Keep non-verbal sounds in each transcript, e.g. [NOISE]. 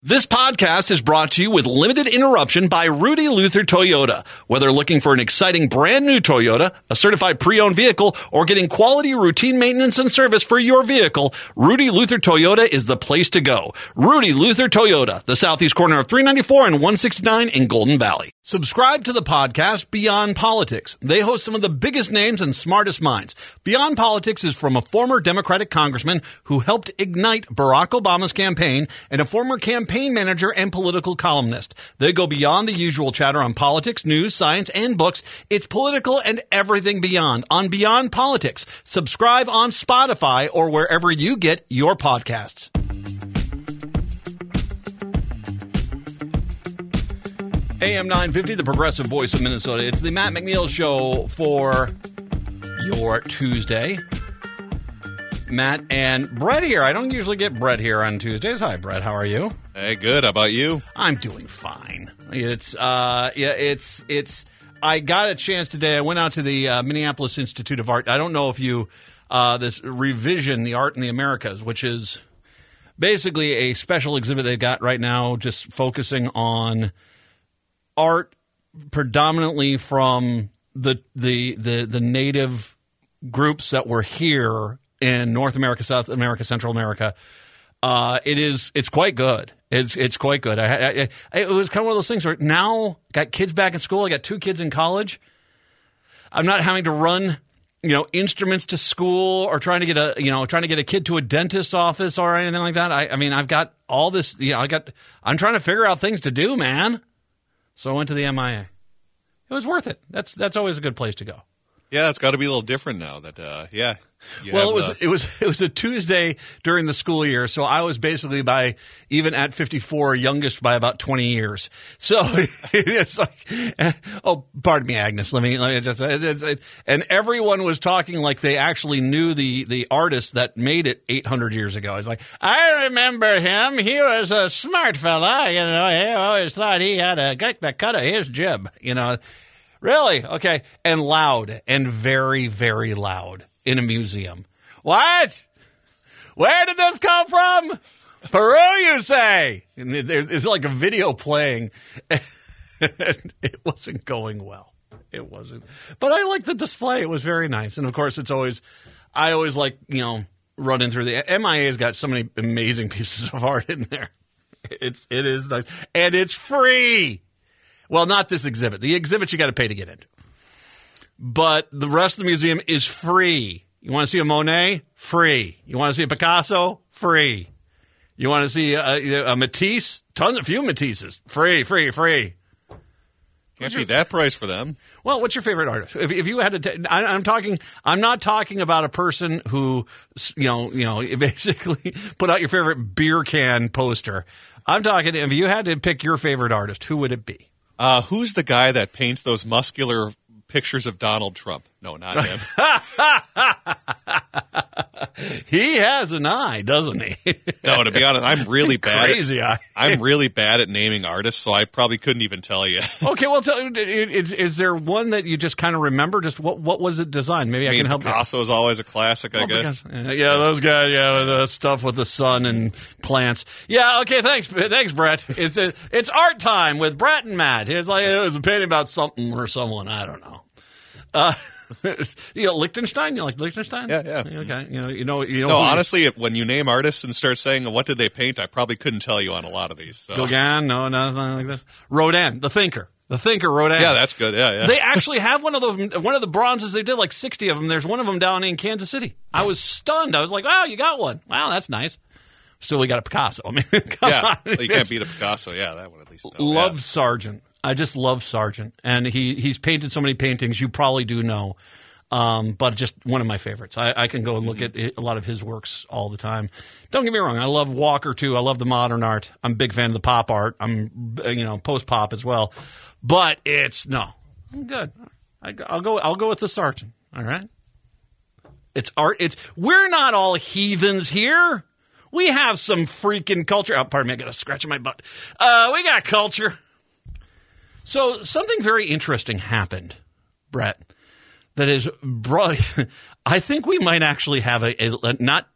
This podcast is brought to you with limited interruption by Rudy Luther Toyota. Whether looking for an exciting brand new Toyota, a certified pre-owned vehicle, or getting quality routine maintenance and service for your vehicle, Rudy Luther Toyota is the place to go. Rudy Luther Toyota, the southeast corner of 394 and 169 in Golden Valley. Subscribe to the podcast Beyond Politics. They host some of the biggest names and smartest minds. Beyond Politics is from a former Democratic congressman who helped ignite Barack Obama's campaign and a former campaign manager and political columnist. They go beyond the usual chatter on politics, news, science, and books. It's political and everything beyond on Beyond Politics. Subscribe on Spotify or wherever you get your podcasts. AM 950, the progressive voice of Minnesota. It's the Matt McNeil show for your Tuesday. Matt and Brett here. I don't usually get Brett here on Tuesdays. Hi, Brett. How are you? Hey, good. How about you? I'm doing fine. It's uh, yeah, it's it's. I got a chance today. I went out to the uh, Minneapolis Institute of Art. I don't know if you uh, this revision, the art in the Americas, which is basically a special exhibit they've got right now, just focusing on art predominantly from the the the the native groups that were here in North America, South America, Central America. Uh, it is it's quite good. It's it's quite good. I, I, it was kind of one of those things where now got kids back in school. I got two kids in college. I'm not having to run you know instruments to school or trying to get a you know trying to get a kid to a dentist's office or anything like that. I, I mean I've got all this you know I got I'm trying to figure out things to do, man. So I went to the MIA. It was worth it. That's that's always a good place to go. Yeah, it's got to be a little different now. That uh, yeah. you Well, it was the- it was it was a Tuesday during the school year, so I was basically by even at 54 youngest by about 20 years. So [LAUGHS] it's like, oh, pardon me, Agnes. Let me let me just. it- and everyone was talking like they actually knew the the artist that made it 800 years ago. It's like I remember him. He was a smart fella. You know, I always thought he had a gut the cut of his jib. You know. Really? Okay. And loud and very, very loud in a museum. What? Where did this come from? Peru, you say? And there's it's like a video playing. [LAUGHS] And it wasn't going well. It wasn't. But I like the display. It was very nice. And of course, it's always, I always like, you know, running through the MIA's got so many amazing pieces of art in there. It's, it is nice. And it's free. Well, not this exhibit. The exhibit you got to pay to get into. But the rest of the museum is free. You want to see a Monet? Free. You want to see a Picasso? Free. You want to see a, a Matisse? Tons, a few Matisses. Free, free, free. can't be that price for them. Well, what's your favorite artist? If, if you had to, ta- I, I'm talking. I'm not talking about a person who, you know, you know, [LAUGHS] basically put out your favorite beer can poster. I'm talking. If you had to pick your favorite artist, who would it be? Uh, who's the guy that paints those muscular pictures of Donald Trump? No, not him. [LAUGHS] He has an eye, doesn't he? no, to be honest, I'm really [LAUGHS] bad. Crazy eye. At, I'm really bad at naming artists, so I probably couldn't even tell you. [LAUGHS] Okay, well, tell, is, is there one that you just kind of remember? Just what what was it designed? Maybe I, I can help you. Picasso is always a classic, I Oh, guess. because- yeah, those guys, yeah, the stuff with the sun and plants. Yeah, okay, thanks, thanks, Brett. It's a, it's art time with Brett and Matt. It's like it was a painting about something or someone. I don't know. Uh, [LAUGHS] you know, Lichtenstein. You like Lichtenstein? Yeah, yeah. Okay, you know, you know, you know. No, honestly, if, when you name artists and start saying what did they paint, I probably couldn't tell you on a lot of these. So. Gauguin. No, nothing like that. Rodin, the thinker, the thinker, Rodin. Yeah, that's good. Yeah, yeah. They [LAUGHS] actually have one of those, one of the bronzes. They did like sixty of them. There's one of them down in Kansas City. I was stunned. I was like, "Wow, you got one! Wow, that's nice." Still, we got a Picasso. [LAUGHS] I mean, yeah, on. you can't beat a Picasso. Yeah, that one at least. no. love Yeah. Sargent. I just love Sargent, and he he's painted so many paintings you probably do know, um, but just one of my favorites. I, I can go and look at Mm-hmm. it- a lot of his works all the time. Don't get me wrong, I love Walker too. I love the modern art. I'm a big fan of the pop art. I'm you know post pop as well, but it's no, I'm good. I, I'll go. I'll go with the Sargent. All right. It's art. It's we're not all heathens here. We have some freaking culture. Oh, pardon me, I got a scratch in my butt. Uh, we got culture. So something very interesting happened, Brett. That is brought. [LAUGHS] I think we might actually have a, a, a not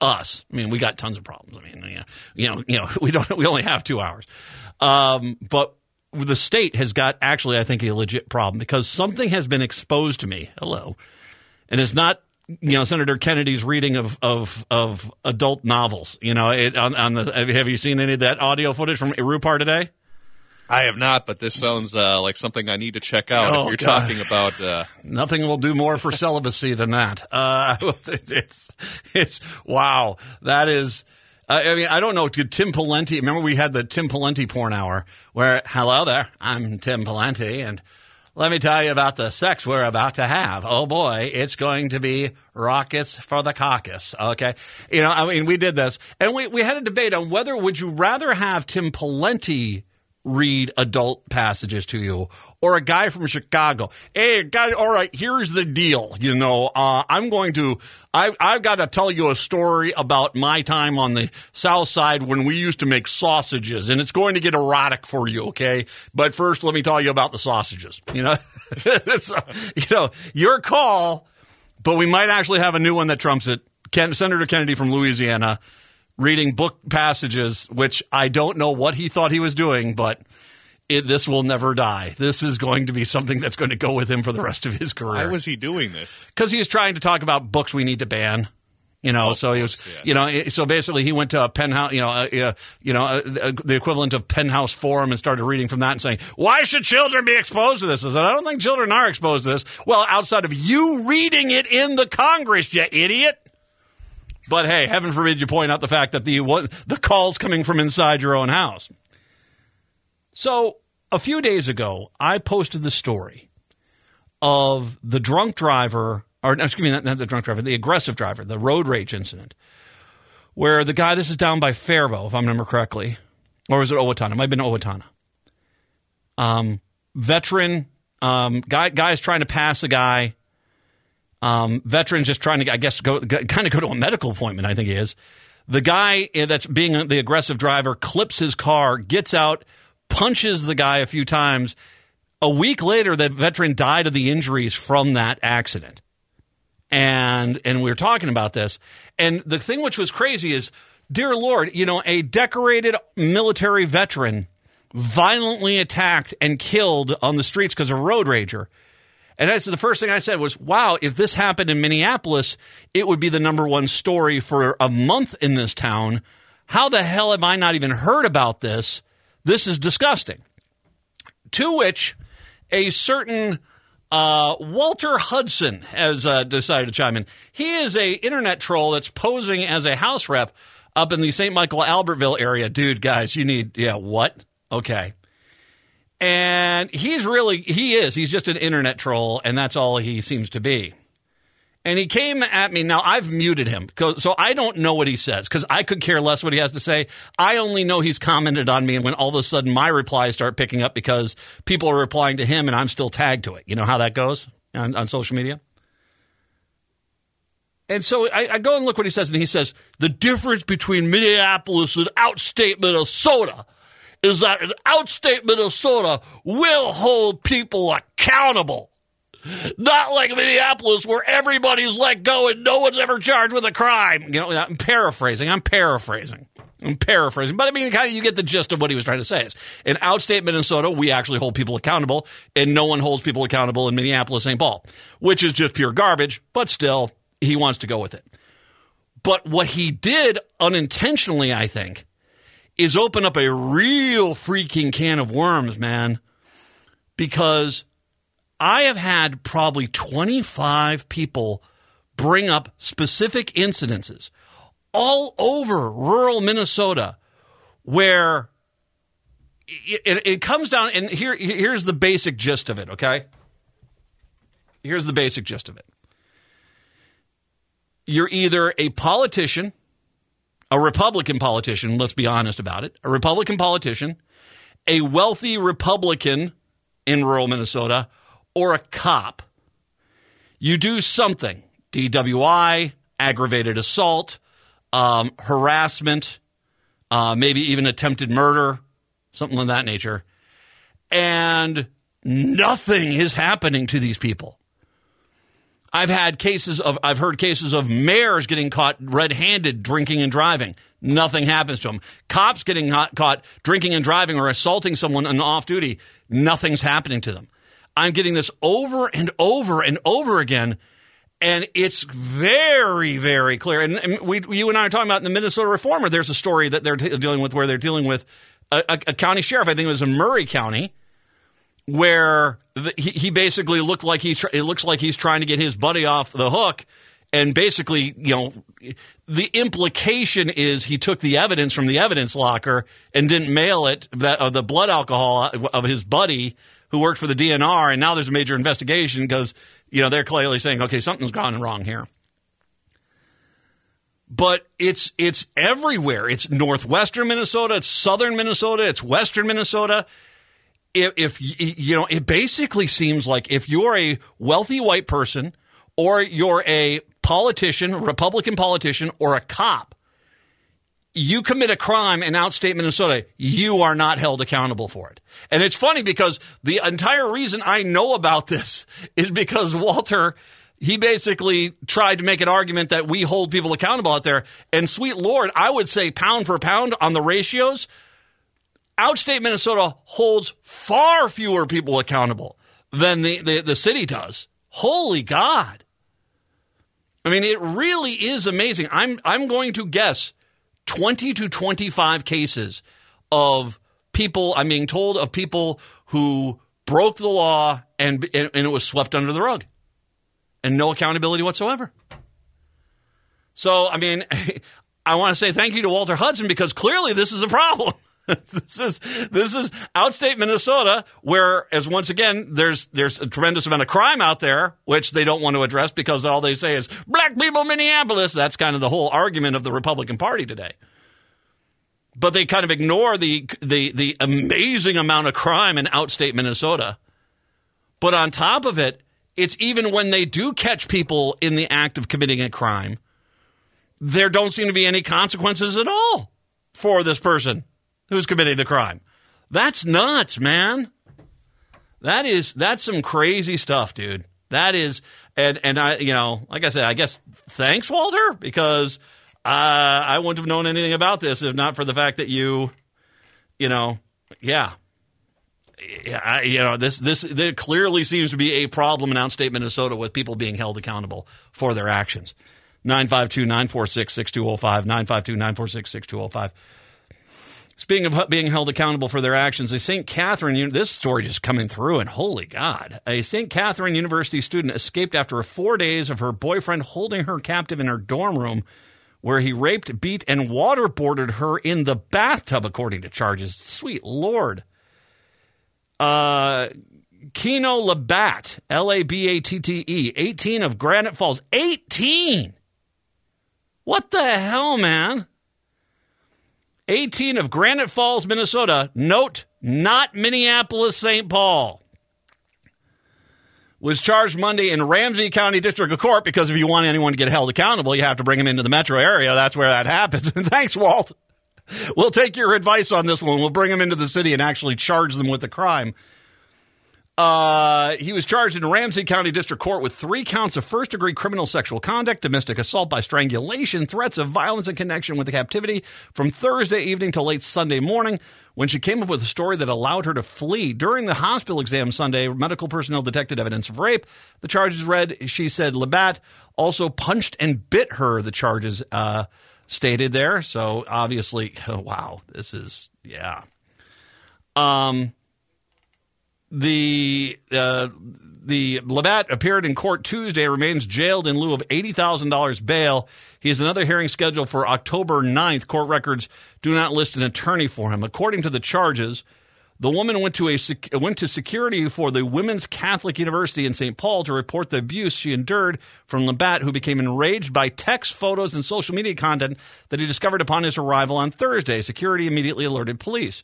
us. I mean, we got tons of problems. I mean, you know, you know, [LAUGHS] we don't we only have two hours, um, but the state has got actually, I think, a legit problem because something has been exposed to me. Hello, and it's not you know Senator Kennedy's reading of of, of adult novels. You know, it, on, on the have you seen any of that audio footage from Rupar today? I have not, but this sounds uh, like something I need to check out. Oh, if you're God. talking about, uh, Nothing will do more for celibacy than that. Uh, [LAUGHS] it's it's wow. That is. I I mean, I don't know. Did Tim Pawlenty? Remember, we had the Tim Pawlenty porn hour where, hello there, I'm Tim Pawlenty, and let me tell you about the sex we're about to have. Oh boy, it's going to be rockets for the caucus. Okay, you know, I mean, we did this, and we we had a debate on whether would you rather have Tim Pawlenty read adult passages to you or a guy from Chicago. Hey, guy, all right, here's the deal. You know, uh, I'm going to, I, I've got to tell you a story about my time on the South Side when we used to make sausages, and it's going to get erotic for you, okay? But first, let me tell you about the sausages. You know, [LAUGHS] so, you know, your call, but we might actually have a new one that trumps it. Ken, Senator Kennedy from Louisiana reading book passages, which I don't know what he thought he was doing, but it, this will never die. This is going to be something that's going to go with him for the rest of his career. why was he doing this? Because he was trying to talk about books we need to ban. You know, Of so he was, yes. you know, so basically he went to a penthouse, you know, uh, you know, uh, the equivalent of penthouse forum and started reading from that and saying, why should children be exposed to this? I said, I don't think children are exposed to this. Well, outside of you reading it in the Congress, you idiot. But hey, heaven forbid you point out the fact that the what, the calls coming from inside your own house. So a few days ago, I posted the story of the drunk driver, or excuse me, not, not the drunk driver, the aggressive driver, the road rage incident, where the guy, this is down by Faribault, if I remember correctly, or was it Owatonna? It might have been Owatonna. Um, veteran um, guy, guy's trying to pass a guy. Um, veteran just trying to, I guess, go kind of go to a medical appointment. I think he is. The guy eh, that's being the aggressive driver clips his car, gets out, punches the guy a few times. A week later, the veteran died of the injuries from that accident. And and we were talking about this. And the thing which was crazy is, dear Lord, you know, a decorated military veteran violently attacked and killed on the streets because of a road rager. And that's the first thing I said was, wow, if this happened in Minneapolis, it would be the number one story for a month in this town. How the hell have I not even heard about this? This is disgusting. To which a certain uh, Walter Hudson has uh, decided to chime in. He is a internet troll that's posing as a house rep up in the St. Michael Albertville area. Dude, guys, you need yeah, what? Okay. And he's really he is. He's just an internet troll and that's all he seems to be. And he came at me. Now I've muted him, so I don't know what he says because I could care less what he has to say. I only know he's commented on me, and when all of a sudden my replies start picking up because people are replying to him, and I'm still tagged to it. You know how that goes on, on social media. And so I, I go and look what he says, and he says the difference between Minneapolis and outstate Minnesota is that in outstate Minnesota will hold people accountable. Not like Minneapolis where everybody's let go and no one's ever charged with a crime. You know, I'm paraphrasing. I'm paraphrasing. I'm paraphrasing. But I mean, kind of, you get the gist of what he was trying to say. Is in outstate Minnesota, we actually hold people accountable, and no one holds people accountable in Minneapolis, St. Paul, which is just pure garbage, but still, he wants to go with it. But what he did unintentionally, I think, is open up a real freaking can of worms, man, because I have had probably 25 people bring up specific incidences all over rural Minnesota where it, it, it comes down, and here, here's the basic gist of it, okay? Here's the basic gist of it. You're either a politician, a Republican politician, let's be honest about it, a Republican politician, a wealthy Republican in rural Minnesota, or a cop. You do something DWI, aggravated assault, um, harassment, uh, maybe even attempted murder, something of that nature. And nothing is happening to these people. I've had cases of, I've heard cases of mayors getting caught red handed drinking and driving. Nothing happens to them. Cops getting caught, drinking and driving or assaulting someone on off duty. Nothing's happening to them. I'm getting this over and over and over again. And it's very, very clear. And, and we, you and I are talking about in the Minnesota Reformer. There's a story that they're t- dealing with where they're dealing with a, a, a county sheriff. I think it was in Murray County, where the, he, he basically looked like he. It looks like he's trying to get his buddy off the hook, and basically, you know, the implication is he took the evidence from the evidence locker and didn't mail it that of the blood alcohol uh, of his buddy who worked for the DNR, and now there's a major investigation because you know they're clearly saying, okay, something's gone wrong here. But it's it's everywhere. It's northwestern Minnesota, it's southern Minnesota, it's western Minnesota. If, if you know, it basically seems like if you're a wealthy white person or you're a politician, Republican politician, or a cop, you commit a crime in outstate Minnesota, you are not held accountable for it. And it's funny because the entire reason I know about [LAUGHS] this is because Walter, he basically tried to make an argument that we hold people accountable out there. And sweet Lord, I would say pound for pound on the ratios, outstate Minnesota holds far fewer people accountable than the, the, the city does. Holy God. I mean, it really is amazing. I'm, I'm going to guess 20 to 25 cases of people, I'm being told of people who broke the law and, and, and it was swept under the rug and no accountability whatsoever. So, I mean, [LAUGHS] I want to say thank you to Walter Hudson because clearly this is a problem. [LAUGHS] this is this is outstate Minnesota, where as once again there's there's a tremendous amount of crime out there, which they don't want to address because all they say is black people Minneapolis. That's kind of the whole argument of the Republican Party today. But they kind of ignore the the the amazing amount of crime in outstate Minnesota. But on top of it, it's even when they do catch people in the act of committing a crime, there don't seem to be any consequences at all for this person who's committing the crime. That's nuts, man. That is that's some crazy stuff, dude. That is and and I you know, like I said, I guess thanks Walter because uh, I wouldn't have known anything about this if not for the fact that you you know, yeah. Yeah, I, you know this. This there clearly seems to be a problem in outstate Minnesota with people being held accountable for their actions. 952 946 6205. 952 946 6205. Speaking of being held accountable for their actions, a St. Catherine, this story just coming through, and holy God, a St. Catherine University student escaped after four days of her boyfriend holding her captive in her dorm room, where he raped, beat, and waterboarded her in the bathtub, according to charges. Sweet Lord. Uh, Keno Labatte, L A B A T T E, 18 of Granite Falls. 18! What the hell, man? 18 of Granite Falls, Minnesota. Note, not Minneapolis, St. Paul. Was charged Monday in Ramsey County District of Court because if you want anyone to get held accountable, you have to bring them into the metro area. That's where that happens. [LAUGHS] Thanks, Walt. We'll take your advice on this one. We'll bring them into the city and actually charge them with the crime. Uh, he was charged in Ramsey County District Court with three counts of first degree criminal sexual conduct, domestic assault by strangulation, threats of violence in connection with the captivity from Thursday evening to late Sunday morning when she came up with a story that allowed her to flee. During the hospital exam Sunday, medical personnel detected evidence of rape. The charges read, she said, Labatte also punched and bit her, the charges uh, stated there. So obviously, oh, [LAUGHS] wow, this is, yeah. Um, the uh, the Labatte appeared in court Tuesday, remains jailed in lieu of $80,000 bail. He has another hearing scheduled for October 9th. Court records do not list an attorney for him. According to the charges, the woman went to a went to security for the Women's Catholic University in St. Paul to report the abuse she endured from Labatte, who became enraged by text, photos, and social media content that he discovered upon his arrival on Thursday. Security immediately alerted police.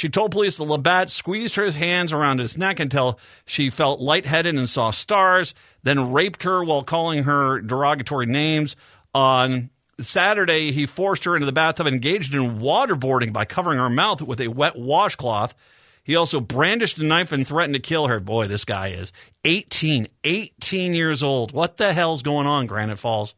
She told police that Labatte squeezed her hands around his neck until she felt lightheaded and saw stars, then raped her while calling her derogatory names. On Saturday, he forced her into the bathtub, and engaged in waterboarding by covering her mouth with a wet washcloth. He also brandished a knife and threatened to kill her. Boy, this guy is 18, 18 years old. What the hell's going on, Granite Falls?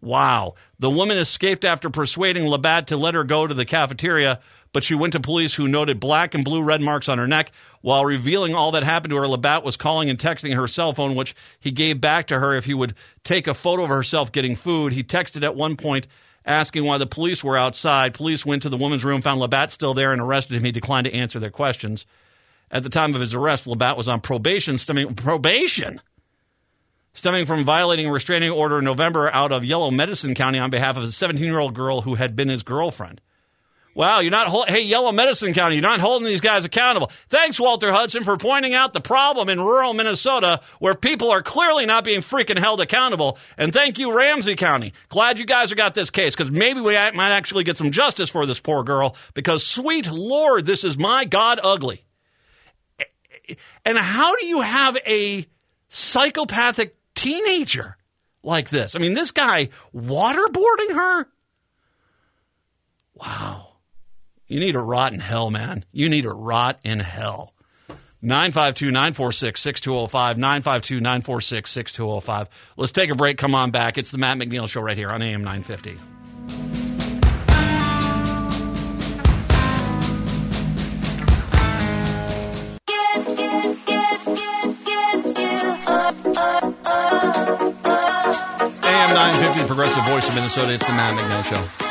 Wow. The woman escaped after persuading Labatte to let her go to the cafeteria, but she went to police who noted black and blue red marks on her neck. While revealing all that happened to her, Labatte was calling and texting her cell phone, which he gave back to her if he would take a photo of herself getting food. He texted at one point asking why the police were outside. Police went to the woman's room, found Labatte still there, and arrested him. He declined to answer their questions. At the time of his arrest, Labatte was on probation, stemming probation, stemming from violating a restraining order in November out of Yellow Medicine County on behalf of a 17-year-old girl who had been his girlfriend. Wow, you're not, hey, Yellow Medicine County, you're not holding these guys accountable. Thanks, Walter Hudson, for pointing out the problem in rural Minnesota where people are clearly not being freaking held accountable. And thank you, Ramsey County. Glad you guys have got this case because maybe we might actually get some justice for this poor girl because, sweet Lord, this is my God ugly. And how do you have a psychopathic teenager like this? I mean, this guy waterboarding her? Wow. You need a rot in hell, man. You need a rot in hell. 952 946 6205. 952 946 6205. Let's take a break. Come on back. It's the Matt McNeil Show right here on AM 950. AM 950, Progressive Voice of Minnesota. It's the Matt McNeil Show.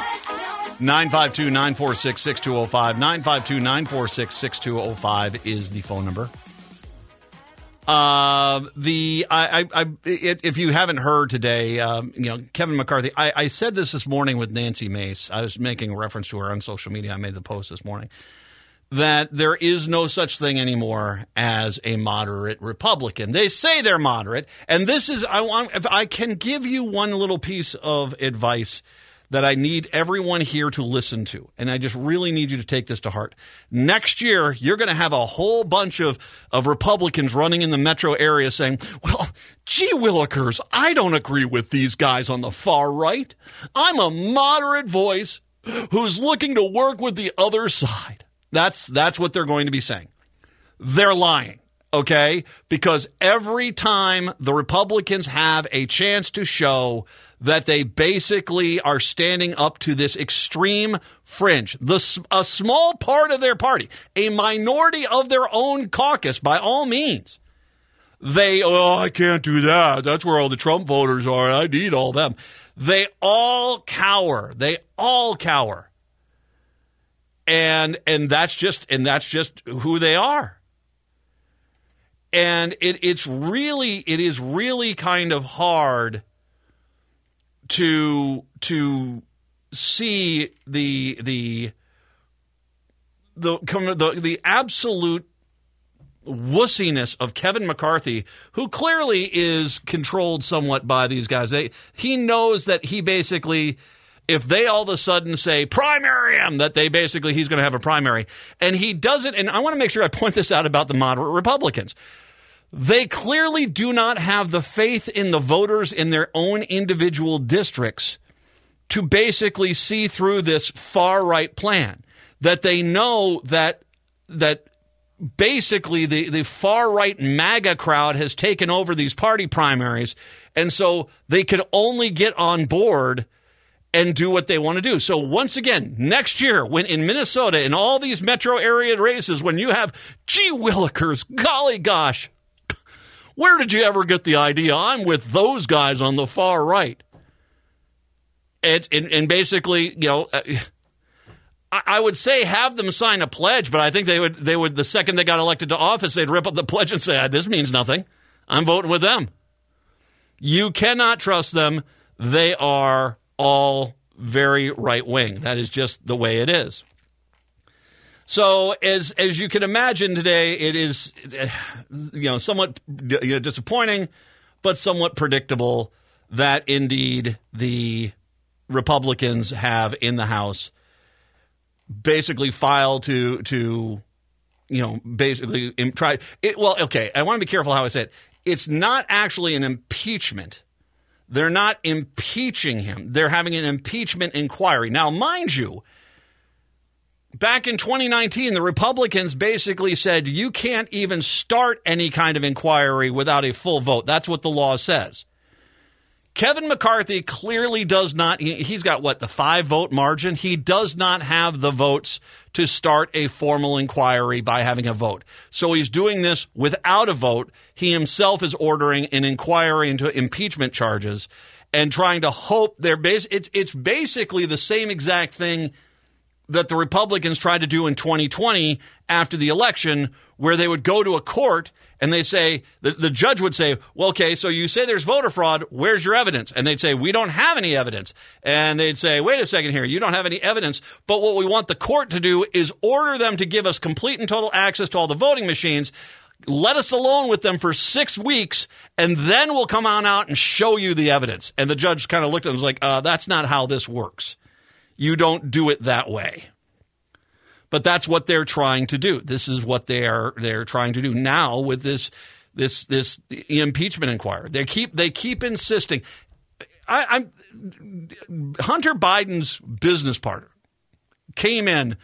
952 946 6205. 952 946 6205 is the phone number. Uh, the I, I, I it, if you haven't heard today, um, you know Kevin McCarthy. I, I said this this morning with Nancy Mace. I was making a reference to her on social media. I made the post this morning that there is no such thing anymore as a moderate Republican. They say they're moderate, and this is I want if I can give you one little piece of advice that I need everyone here to listen to. And I just really need you to take this to heart. Next year, you're going to have a whole bunch of, of Republicans running in the metro area saying, well, gee willikers, I don't agree with these guys on the far right. I'm a moderate voice who's looking to work with the other side. That's, that's what they're going to be saying. They're lying okay? Because every time the Republicans have a chance to show that they basically are standing up to this extreme fringe, the, a small part of their party, a minority of their own caucus, by all means. They, oh, I can't do that. That's where all the Trump voters are. I need all them. They all cower. They all cower. And, and that's just, and that's just who they are. And it, it's really, it is really kind of hard to to see the the the the, the absolute wussiness of Kevin McCarthy, who clearly is controlled somewhat by these guys. They, he knows that he basically, if they all of a sudden say primary him, that they basically he's going to have a primary, and he doesn't. And I want to make sure I point this out about the moderate Republicans. They clearly do not have the faith in the voters in their own individual districts to basically see through this far right plan. That they know that that basically the, the far right MAGA crowd has taken over these party primaries, and so they could only get on board and do what they want to do. So once again, next year, when in Minnesota, in all these metro area races, when you have gee willikers, golly gosh, where did you ever get the idea? I'm with those guys on the far right. And, and, and basically, you know, uh, I, I would say have them sign a pledge, but I think they would, they would, the second they got elected to office, they'd rip up the pledge and say, this means nothing. I'm voting with them. You cannot trust them. They are all very right wing. That is just the way it is. So as as you can imagine today, it is you know somewhat you know, disappointing, but somewhat predictable that indeed the Republicans have in the House basically filed to to you know basically try it. Well, okay, I want to be careful how I say it. It's not actually an impeachment. They're not impeaching him. They're having an impeachment inquiry. Now, mind you back in 2019, the Republicans basically said you can't even start any kind of inquiry without a full vote. That's what the law says. Kevin McCarthy clearly does not, he's got what, the five vote margin? He does not have the votes to start a formal inquiry by having a vote. So he's doing this without a vote. He himself is ordering an inquiry into impeachment charges and trying to hope they're base. It's, it's basically the same exact thing that the Republicans tried to do in 2020 after the election, where they would go to a court and they say, the, the judge would say, well, okay, so you say there's voter fraud. Where's your evidence? And they'd say, we don't have any evidence. And they'd say, wait a second here, you don't have any evidence. But what we want the court to do is order them to give us complete and total access to all the voting machines. Let us alone with them for six weeks, and then we'll come on out and show you the evidence. And the judge kind of looked at him and was like, uh, that's not how this works. You don't do it that way. But that's what they're trying to do. This is what they're they're trying to do now with this this this impeachment inquiry. They keep they keep insisting. I, I'm Hunter Biden's business partner came in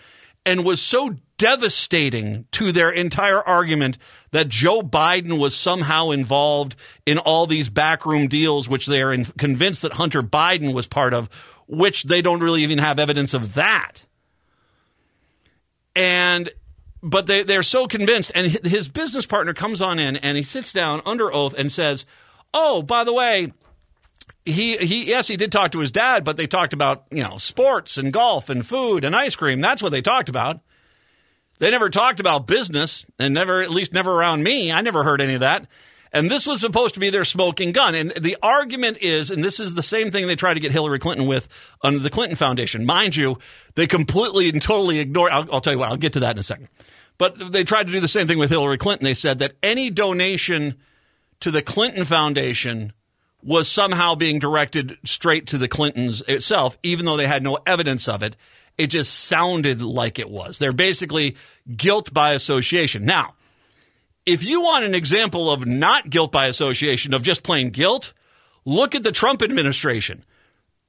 and was so devastating to their entire argument that Joe Biden was somehow involved in all these backroom deals, which they are in, convinced that Hunter Biden was part of, which they don't really even have evidence of that. And but they they're so convinced, and his business partner comes on in and he sits down under oath and says, "Oh, by the way." He, he, yes, he did talk to his dad, but they talked about, you know, sports and golf and food and ice cream. That's what they talked about. They never talked about business and never, at least never around me. I never heard any of that. And this was supposed to be their smoking gun. And the argument is, and this is the same thing they tried to get Hillary Clinton with under the Clinton Foundation. Mind you, they completely and totally ignore. I'll, I'll tell you what, I'll get to that in a second. But they tried to do the same thing with Hillary Clinton. They said that any donation to the Clinton Foundation was somehow being directed straight to the Clintons itself, even though they had no evidence of it. It just sounded like it was. They're basically guilt by association. Now, if you want an example of not guilt by association, of just plain guilt, look at the Trump administration.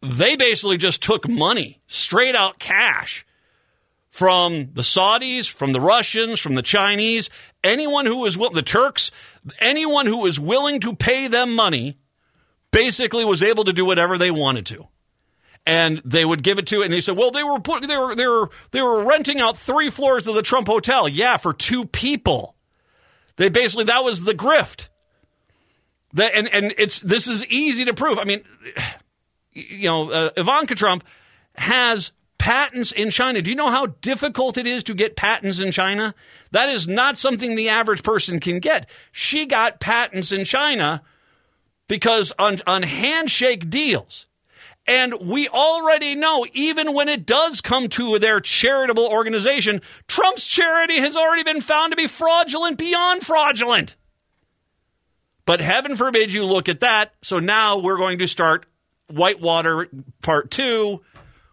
They basically just took money, straight out cash, from the Saudis, from the Russians, from the Chinese, anyone who was the Turks, anyone who was willing to pay them money, basically was able to do whatever they wanted to and they would give it to it. and they said well they were put, they were they were they were renting out three floors of the Trump hotel yeah for two people they basically that was the grift. And and it's this is easy to prove. I mean, you know, uh, Ivanka Trump has patents in China. Do you know how difficult it is to get patents in China? That is not something the average person can get. She got patents in China because on, on handshake deals. And we already know, even when it does come to their charitable organization, Trump's charity has already been found to be fraudulent beyond fraudulent. But heaven forbid you look at that. So now we're going to start Whitewater Part 2,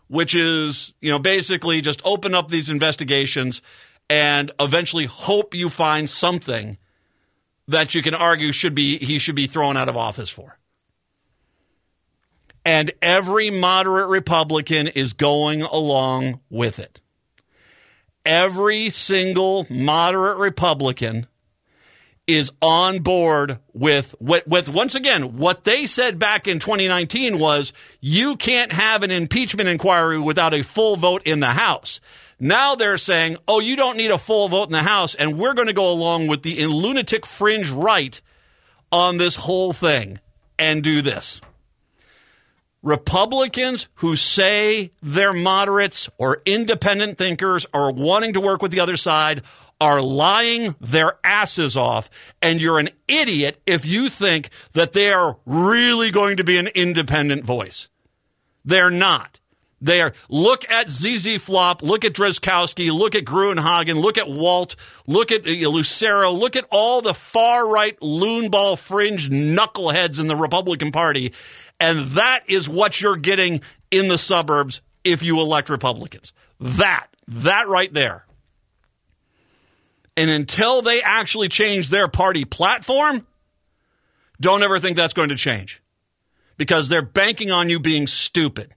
which is, you know, basically just open up these investigations and eventually hope you find something that you can argue should be he should be thrown out of office for and every moderate Republican is going along with it. Every single moderate Republican is on board with with, with once again what they said back in 2019 was you can't have an impeachment inquiry without a full vote in the House. Now they're saying, "Oh, you don't need a full vote in the House and we're going to go along with the lunatic fringe right on this whole thing and do this." Republicans who say they're moderates or independent thinkers or wanting to work with the other side are lying their asses off. And you're an idiot if you think that they are really going to be an independent voice. They're not. They are. Look at ZZ Flop. Look at Drazkowski. Look at Gruenhagen. Look at Walt. Look at uh, Lucero. Look at all the far right loonball fringe knuckleheads in the Republican Party. And that is what you're getting in the suburbs if you elect Republicans. That, that right there. And until they actually change their party platform, don't ever think that's going to change because they're banking on you being stupid.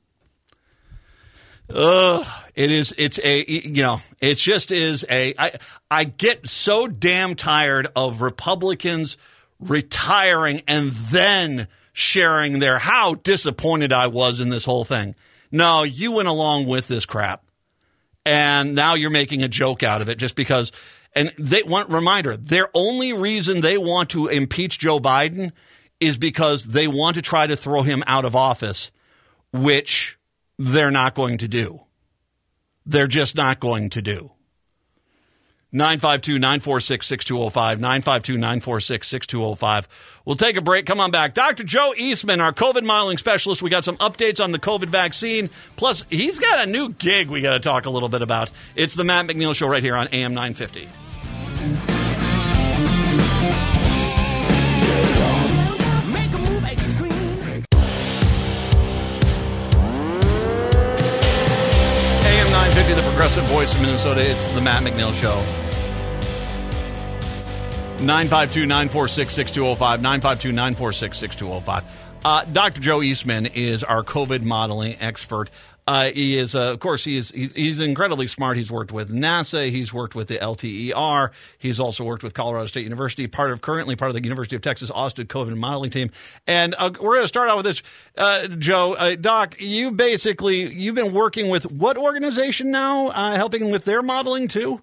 Ugh, It is. It's a. You know. It just is a. I. I get so damn tired of Republicans retiring and then sharing their how disappointed I was in this whole thing. No, you went along with this crap, and now you're making a joke out of it just because. And they want reminder. Their only reason they want to impeach Joe Biden is because they want to try to throw him out of office, which they're not going to do. They're just not going to do. 952 946 6205. 952 946 6205. We'll take a break. Come on back. Dr. Joe Eastman, our COVID modeling specialist. We got some updates on the COVID vaccine. Plus, he's got a new gig we got to talk a little bit about. It's the Matt McNeil Show right here on AM 950. AM 950, the progressive voice of Minnesota. It's the Matt McNeil Show. 952 946 6205. 952 946 6205. Uh, Dr. Joe Eastman is our COVID modeling expert. Uh, he is, uh, of course, he is, he's, he's incredibly smart. He's worked with NASA. He's worked with the LTER. He's also worked with Colorado State University, part of currently part of the University of Texas Austin COVID modeling team. And uh, we're going to start out with this, uh, Joe. Uh, Doc, you basically you've been working with what organization now, helping with their modeling too?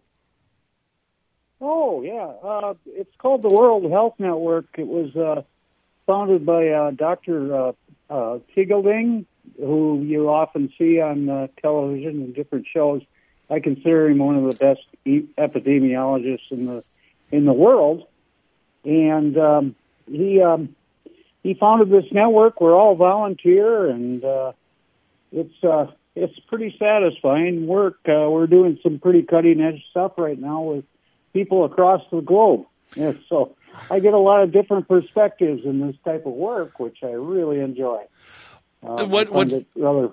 Oh yeah, uh, it's called the World Health Network. It was uh, founded by uh, Dr. Uh, uh, who you often see on uh, television and different shows. I consider him one of the best e- epidemiologists in the in the world, and um, he um, he founded this network. We're all volunteer, and uh, it's it's pretty satisfying work. We're doing some pretty cutting edge stuff right now with people across the globe. Yeah, so I get a lot of different perspectives in this type of work, which I really enjoy. Uh, What- what- it rather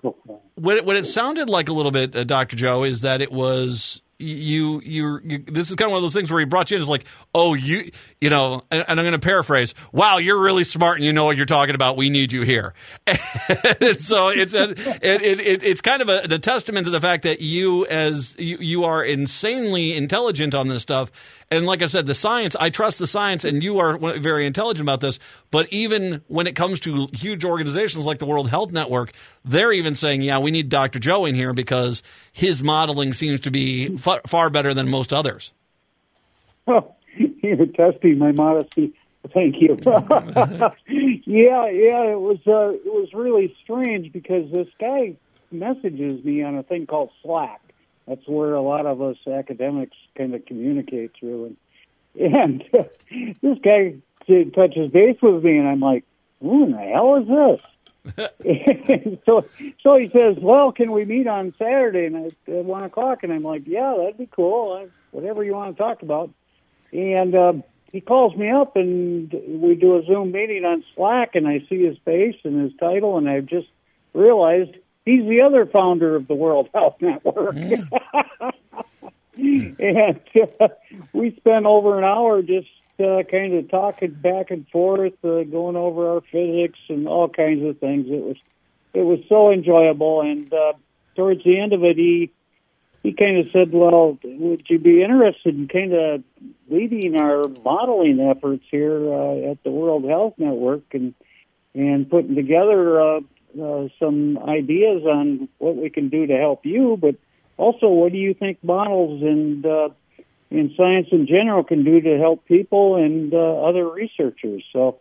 what it, what it sounded like a little bit, uh, Doctor Joe, is that it was you, you. This is kind of one of those things where he brought you in. It's like, oh, you, you know, and, and I'm going to paraphrase. Wow, you're really smart and you know what you're talking about. We need you here. [LAUGHS] And so it's a, it, it, it, it's kind of a, a testament to the fact that you, as you, you are insanely intelligent on this stuff. And like I said, the science, I trust the science, and you are very intelligent about this. But even when it comes to huge organizations like the World Health Network, they're even saying, yeah, we need Dr. Joe in here because his modeling seems to be far, far better than most others. Well, [LAUGHS] you're testing my modesty. Thank you. [LAUGHS] yeah, yeah, it was uh, it was really strange because this guy messages me on a thing called Slack. That's where a lot of us academics kind of communicate through, and [LAUGHS] and [LAUGHS] this guy touches base with me, and I'm like, "Who in the hell is this?" [LAUGHS] so so he says, "Well, can we meet on Saturday and at, at one o'clock?" And I'm like, "Yeah, that'd be cool. I, whatever you want to talk about." And um, he calls me up, and we do a Zoom meeting on Slack, and I see his face and his title, and I've just realized he's the other founder of the World [LAUGHS] Health Network. [LAUGHS] and uh, we spent over an hour just uh, kind of talking back and forth, uh, going over our physics and all kinds of things. It was it was so enjoyable, and uh, towards the end of it, he he kind of said, "Well, would you be interested in kind of leading our modeling efforts here uh, at the World Health Network and and putting together uh, uh, some ideas on what we can do to help you, but also what do you think models and uh, in science in general can do to help people and uh, other researchers?" So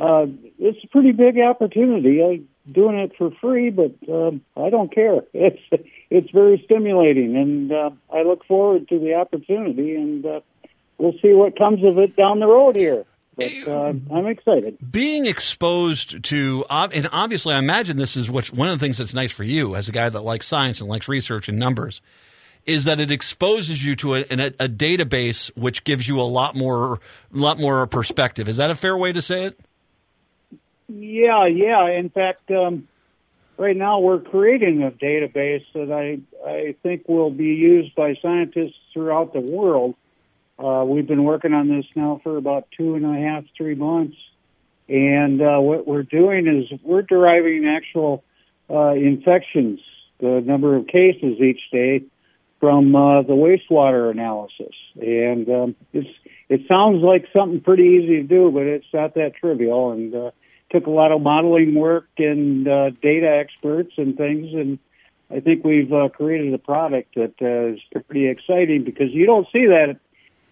uh, it's a pretty big opportunity. I'm doing it for free, but um, I don't care. [LAUGHS] It's it's very stimulating, and uh, I look forward to the opportunity, and uh, we'll see what comes of it down the road here. But uh, I'm excited. being exposed to and obviously i imagine this is what one of the things that's nice for you as a guy that likes science and likes research and numbers is that it exposes you to a, a, a database which gives you a lot more lot more perspective is that a fair way to say it Yeah, yeah. In fact, um, right now we're creating a database that I I think will be used by scientists throughout the world. Uh, we've been working on this now for about two and a half, three months, and uh, what we're doing is we're deriving actual uh, infections the number of cases each day from uh, the wastewater analysis. And um, it's it sounds like something pretty easy to do, but it's not that trivial. And uh, took a lot of modeling work and uh, data experts and things. And I think we've uh, created a product that uh, is pretty exciting because you don't see that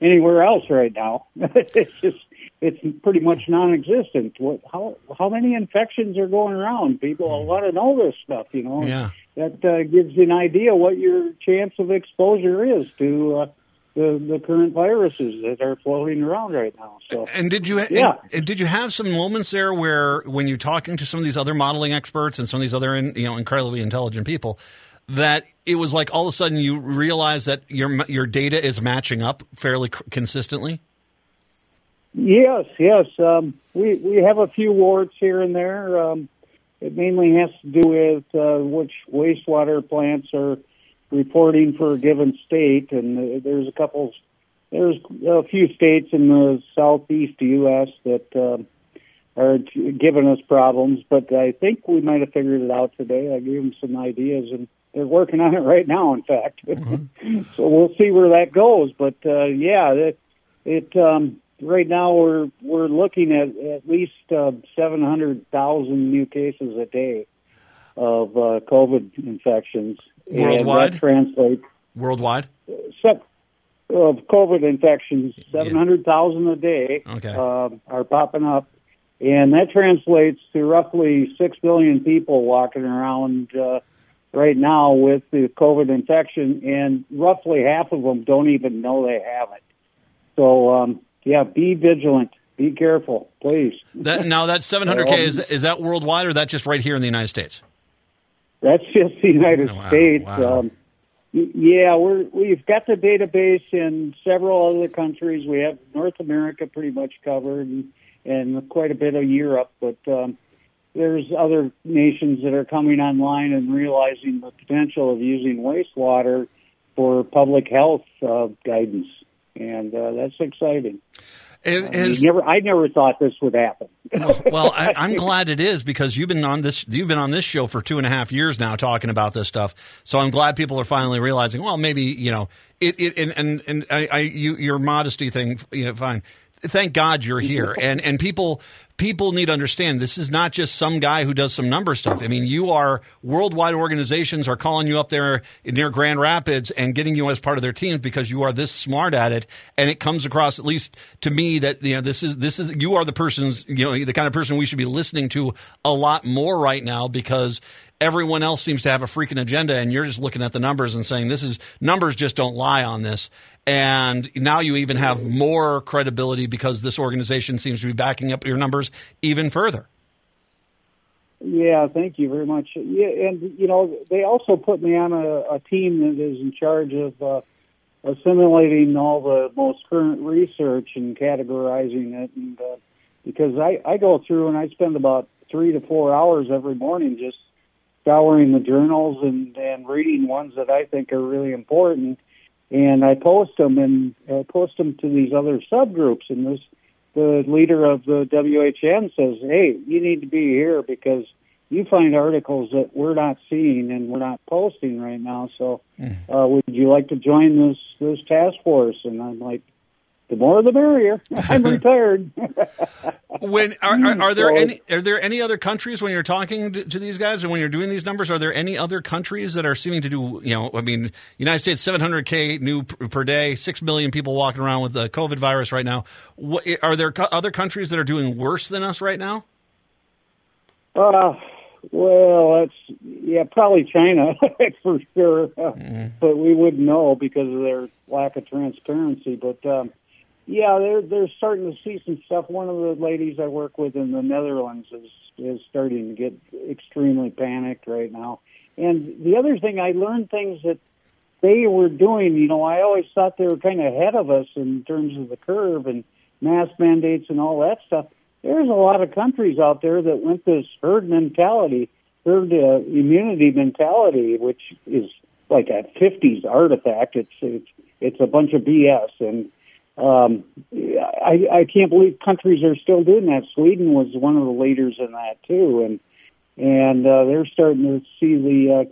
anywhere else right now. [LAUGHS] it's just it's pretty much non-existent. What, how how many infections are going around? People want to know this stuff, you know. Yeah. That uh, gives you an idea what your chance of exposure is to uh, the the current viruses that are floating around right now. So, and did you Yeah. and, did you have some moments there where when you're talking to some of these other modeling experts and some of these other you know incredibly intelligent people that it was like all of a sudden you realize that your your data is matching up fairly consistently? Yes, yes. Um, we we have a few warts here and there. Um, it mainly has to do with uh, which wastewater plants are reporting for a given state, and uh, there's a couple. There's a few states in the southeast U.S. that um are giving us problems, but I think we might have figured it out today. I gave them some ideas, and they're working on it right now. In fact, [LAUGHS] so we'll see where that goes. But uh, yeah, it, it um, right now we're we're looking at at least uh, seven hundred thousand new cases a day of uh, COVID infections, Worldwide? and translates Worldwide? of COVID infections, seven hundred thousand a day Okay. uh, are popping up, and that translates to roughly six billion people walking around uh, right now with the COVID infection, and roughly half of them don't even know they have it. So, um, yeah, be vigilant, be careful, please. That [LAUGHS] now that 700k is is that worldwide or that just right here in the United States? That's just the United Oh, Wow, States. wow. Um, yeah, we're we've got the database in several other countries. We have North America pretty much covered, and, and quite a bit of Europe. But um, there's other nations that are coming online and realizing the potential of using wastewater for public health uh, guidance, and uh, that's exciting. It I, never, I never thought this would happen. well, I, [LAUGHS] I'm glad it is because you've been on this you've been on this show for two and a half years now talking about this stuff. So I'm glad people are finally realizing. Well, maybe you know it. it and and, and I, I you, your modesty thing, you know, fine. Thank God you're here, and and people people need to understand this is not just some guy who does some number stuff. I mean, you are worldwide organizations are calling you up there near Grand Rapids and getting you as part of their teams because you are this smart at it, and it comes across at least to me that you know this is this is you are the person's you know the kind of person we should be listening to a lot more right now because everyone else seems to have a freaking agenda and you're just looking at the numbers and saying this is numbers just don't lie on this and now you even have more credibility because this organization seems to be backing up your numbers even further Yeah, thank you very much. Yeah, and you know they also put me on a, a team that is in charge of uh, assimilating all the most current research and categorizing it. And uh, because I I go through and I spend about three to four hours every morning just scouring the journals and and reading ones that I think are really important, and I post them and uh, post them to these other subgroups. And this the leader of the WHN says, "Hey, you need to be here because you find articles that we're not seeing and we're not posting right now. So, uh, would you like to join this this task force?" And I'm like, "The more, the merrier." [LAUGHS] I'm retired. [LAUGHS] when are, are, are there any are there any other countries when you're talking to, to these guys and when you're doing these numbers are there any other countries that are seeming to do you know i mean united states 700k new p- per day 6 million people walking around with the covid virus right now what, are there co- other countries that are doing worse than us right now Uh, well, that's yeah, probably China [LAUGHS] for sure, but we wouldn't know because of their lack of transparency. But um, yeah, they're they're starting to see some stuff. One of the ladies I work with in the Netherlands is is starting to get extremely panicked right now. And the other thing, I learned things that they were doing. You know, I always thought they were kind of ahead of us in terms of the curve and mask mandates and all that stuff. There's a lot of countries out there that went this herd mentality, herd uh, immunity mentality, which is like a 50s artifact. It's it's it's a bunch of BS, and um, I I can't believe countries are still doing that. Sweden was one of the leaders in that too, and and uh, they're starting to see the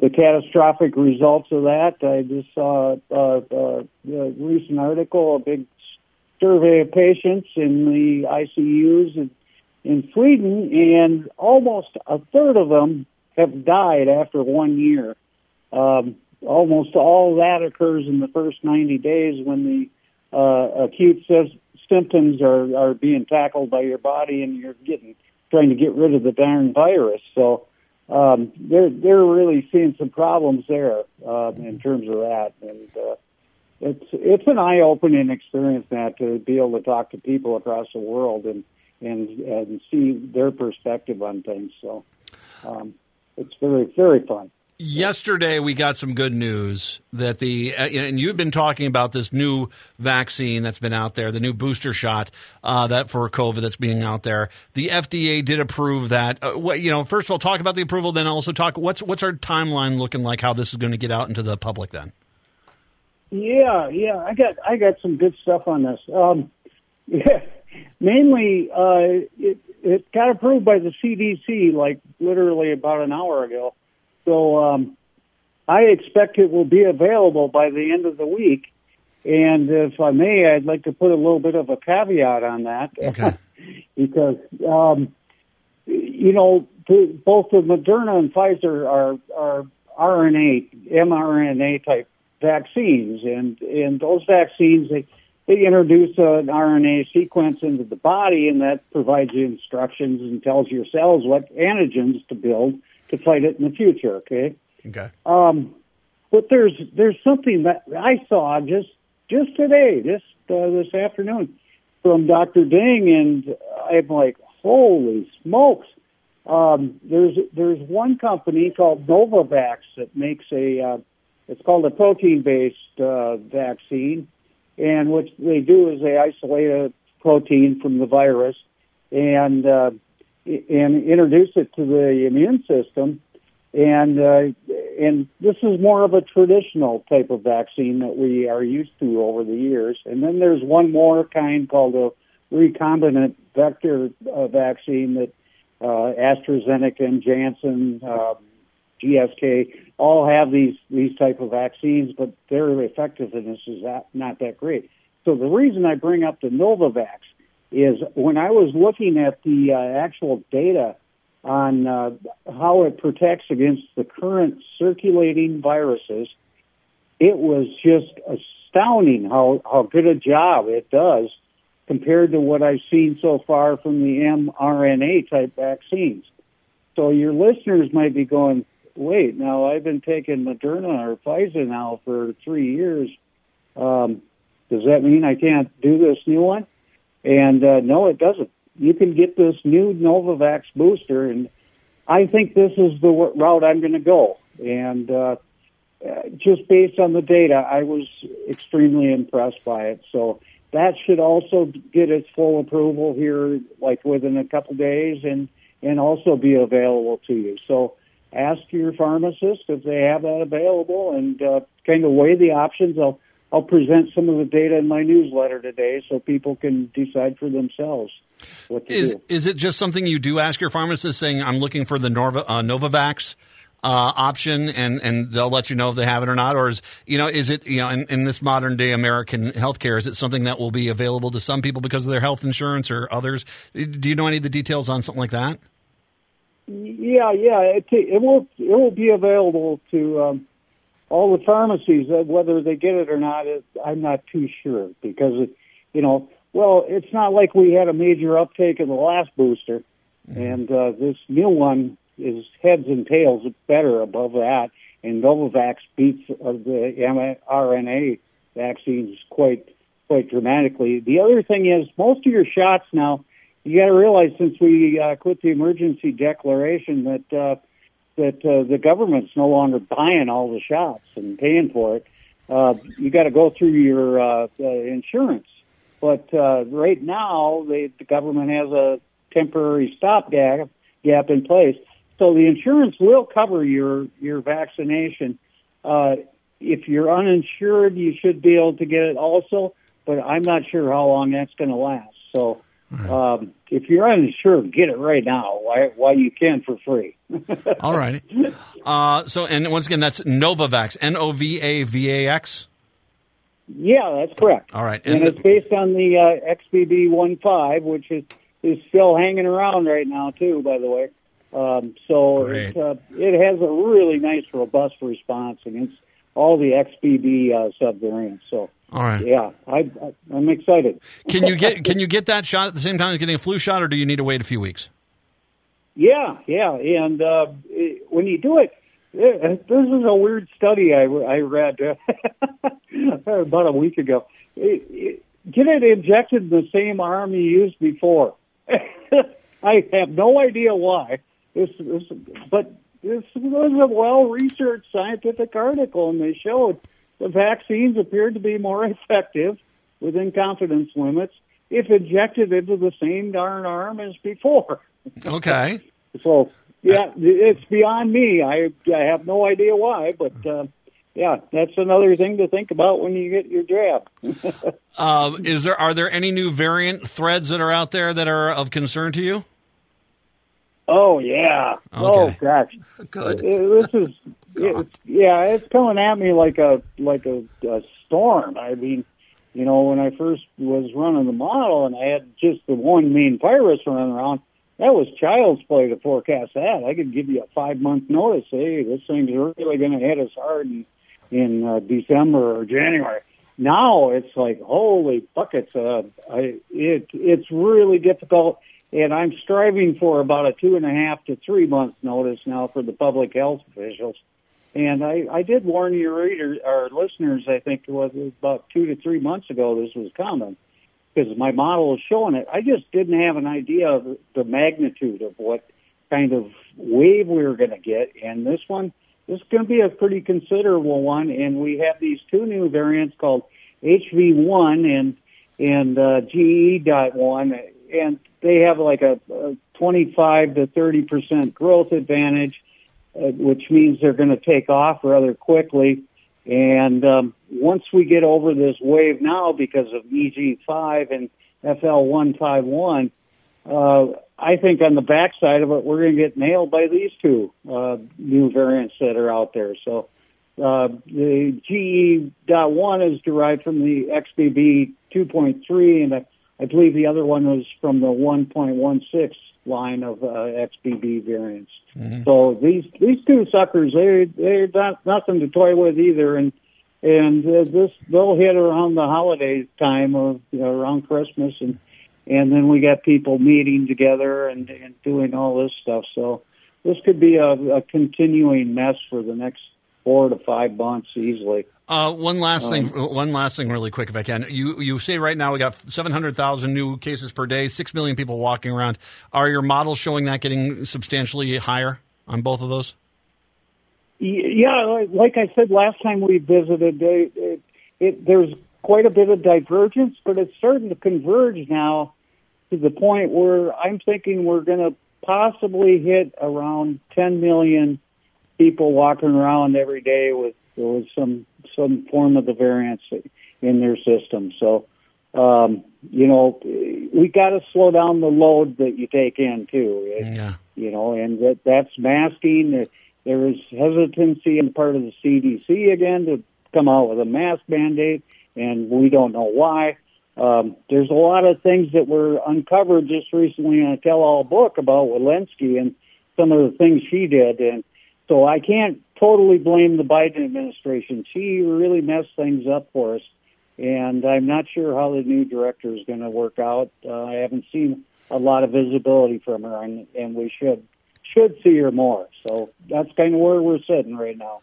the catastrophic results of that. I just saw uh, uh, a recent article, a big survey of patients in the ICUs in, in Sweden, and almost a third of them have died after one year. Um, almost all that occurs in the first 90 days when the uh, acute sy- symptoms are, are being tackled by your body and you're getting trying to get rid of the darn virus. So um, they're they're really seeing some problems there uh, in terms of that, and uh, it's it's an eye opening experience, Matt, to be able to talk to people across the world and and and see their perspective on things. So um, it's very very fun. Yesterday, we got some good news that the uh, and you've been talking about this new vaccine that's been out there, the new booster shot uh, that for COVID that's being out there. The FDA did approve that. Uh, what, you know, first of all, talk about the approval, then also talk what's what's our timeline looking like? How this is going to get out into the public then? Yeah, yeah, I got I got some good stuff on this. Um, [LAUGHS] yeah, mainly, uh, it it got approved by the CDC like literally about an hour ago. So um, I expect it will be available by the end of the week. And if I may, I'd like to put a little bit of a caveat on that. Okay. [LAUGHS] because, um, you know, the, both the Moderna and Pfizer are, are RNA, mRNA type vaccines. And, and those vaccines, they, they introduce an RNA sequence into the body, and that provides you instructions and tells your cells what antigens to build to fight it in the future. Okay. Okay. Um, but there's there's something that I saw just just today, just uh, this afternoon, from Dr. Ding, and I'm like, holy smokes! Um, there's there's one company called Novavax that makes a uh, it's called a protein based uh, vaccine, and what they do is they isolate a protein from the virus and uh, and introduce it to the immune system. And uh, and this is more of a traditional type of vaccine that we are used to over the years. And then there's one more kind called a recombinant vector uh, vaccine that uh, AstraZeneca and Janssen, uh, GSK, all have these these type of vaccines, but their effectiveness is that, not that great. So the reason I bring up the Novavax is when I was looking at the uh, actual data on uh, how it protects against the current circulating viruses, it was just astounding how, how good a job it does compared to what I've seen so far from the mRNA type vaccines. So your listeners might be going, wait, now I've been taking Moderna or Pfizer now for three years. Um, does that mean I can't do this new one? And uh, no, it doesn't. You can get this new Novavax booster, and I think this is the route I'm going to go. And uh, just based on the data, I was extremely impressed by it. So that should also get its full approval here, like within a couple days, and and also be available to you. So ask your pharmacist if they have that available, and uh, kind of weigh the options. I'll I'll present some of the data in my newsletter today so people can decide for themselves what to is, do. Is it just something you do ask your pharmacist saying, I'm looking for the Nova, uh, Novavax? Uh, option and, and they'll let you know if they have it or not or is you know is it you know in, in this modern day American healthcare is it something that will be available to some people because of their health insurance or others do you know any of the details on something like that yeah yeah it, it will it will be available to um, all the pharmacies, uh, whether they get it or not, it, I'm not too sure because, it, you know, well, it's not like we had a major uptake in the last booster, mm-hmm. and uh, this new one is heads and tails better above that, and Novavax beats uh, the mRNA vaccines quite quite dramatically. The other thing is most of your shots now. You got to realize since we uh, quit the emergency declaration that uh, that uh, the government's no longer buying all the shots and paying for it. Uh, you got to go through your uh, uh, insurance. But uh, right now, they, the government has a temporary stopgap gap in place, so the insurance will cover your your vaccination. Uh, if you're uninsured, you should be able to get it also, but I'm not sure how long that's going to last. So um, if you're unsure, get it right now while, while you can for free. [LAUGHS] All righty. Uh, so, and once again, that's Novavax, N O V A V A X. Yeah, that's correct. All right. And, And it's based on the uh, XBB.1.5, which is, is still hanging around right now, too, by the way. Um, so it, uh, it has a really nice, robust response against all the XBB uh, subvariants. So, All right. yeah, I, I, I'm excited. Can you get can you get that shot at the same time as getting a flu shot, or do you need to wait a few weeks? Yeah, yeah, and uh, it, when you do it, it, this is a weird study I, I read [LAUGHS] about a week ago. It, get it injected in the same arm you used before. [LAUGHS] I have no idea why. This, this, but this was a well-researched scientific article, and they showed the vaccines appeared to be more [LAUGHS] effective within confidence limits if injected into the same darn arm as before. Okay. [LAUGHS] So yeah, it's beyond me. I I have no idea why, but uh, yeah, that's another thing to think about when you get your jab. [LAUGHS] Uh, is there are there any new variant threads that are out there that are of concern to you? Oh yeah. Oh gosh. Good. Uh, This is [LAUGHS] it's, yeah, it's coming at me like a like a, a storm. I mean, you know, when I first was running the model and I had just the one main virus running around, that was child's play to forecast that. I could give you a five month notice. Hey, this thing's really going to hit us hard in, in uh, December or January. Now it's like holy buckets. Uh, I it it's really difficult, and I'm striving for about a two and a half to three month notice now for the public health officials. And I, I did warn your readers, our listeners, I think it was about two to three months ago this was coming because my model is showing it. I just didn't have an idea of the magnitude of what kind of wave we were going to get. And this one, this is going to be a pretty considerable one. And we have these two new variants called HV1 and and uh, GE.1, and they have like a, a 25 to 30 percent growth advantage uh, which means they're going to take off rather quickly. And um, once we get over this wave now because of EG5 and FL151, uh, I think on the backside of it, we're going to get nailed by these two uh, new variants that are out there. So uh, the GE.1 is derived from the XBB 2.3, and I, I believe the other one was from the 1.16 line of uh, XBB variants. So these these two suckers, they they're not nothing to toy with either, and and uh, this they'll hit around the holiday time of you know, around Christmas, and and then we got people meeting together and, and doing all this stuff. So this could be a, a continuing mess for the next four to five months easily. Uh, one last thing, one last thing, really quick, if I can. You you say right now we got seven hundred thousand new cases per day, six million people walking around. Are your models showing that getting substantially higher on both of those? Yeah, like- like I said last time we visited, it, it, it, there's quite a bit of divergence, but it's starting to converge now to the point where I'm thinking we're going to possibly hit around 10 million people walking around every day with, with some some form of the variants in their system. So, um, you know, we got to slow down the load that you take in too. It- Yeah. you know, and that, that's masking. There- There is hesitancy on the part of the CDC again to come out with a mask mandate, and we don't know why. Um, there's a lot of things that were uncovered just recently in a tell-all book about Walensky and some of the things she did, and so I can't totally blame the Biden administration. She really messed things up for us, and I'm not sure how the new director is going to work out. Uh, I haven't seen a lot of visibility from her, and, and we should should see her more. So that's kind of where we're sitting right now.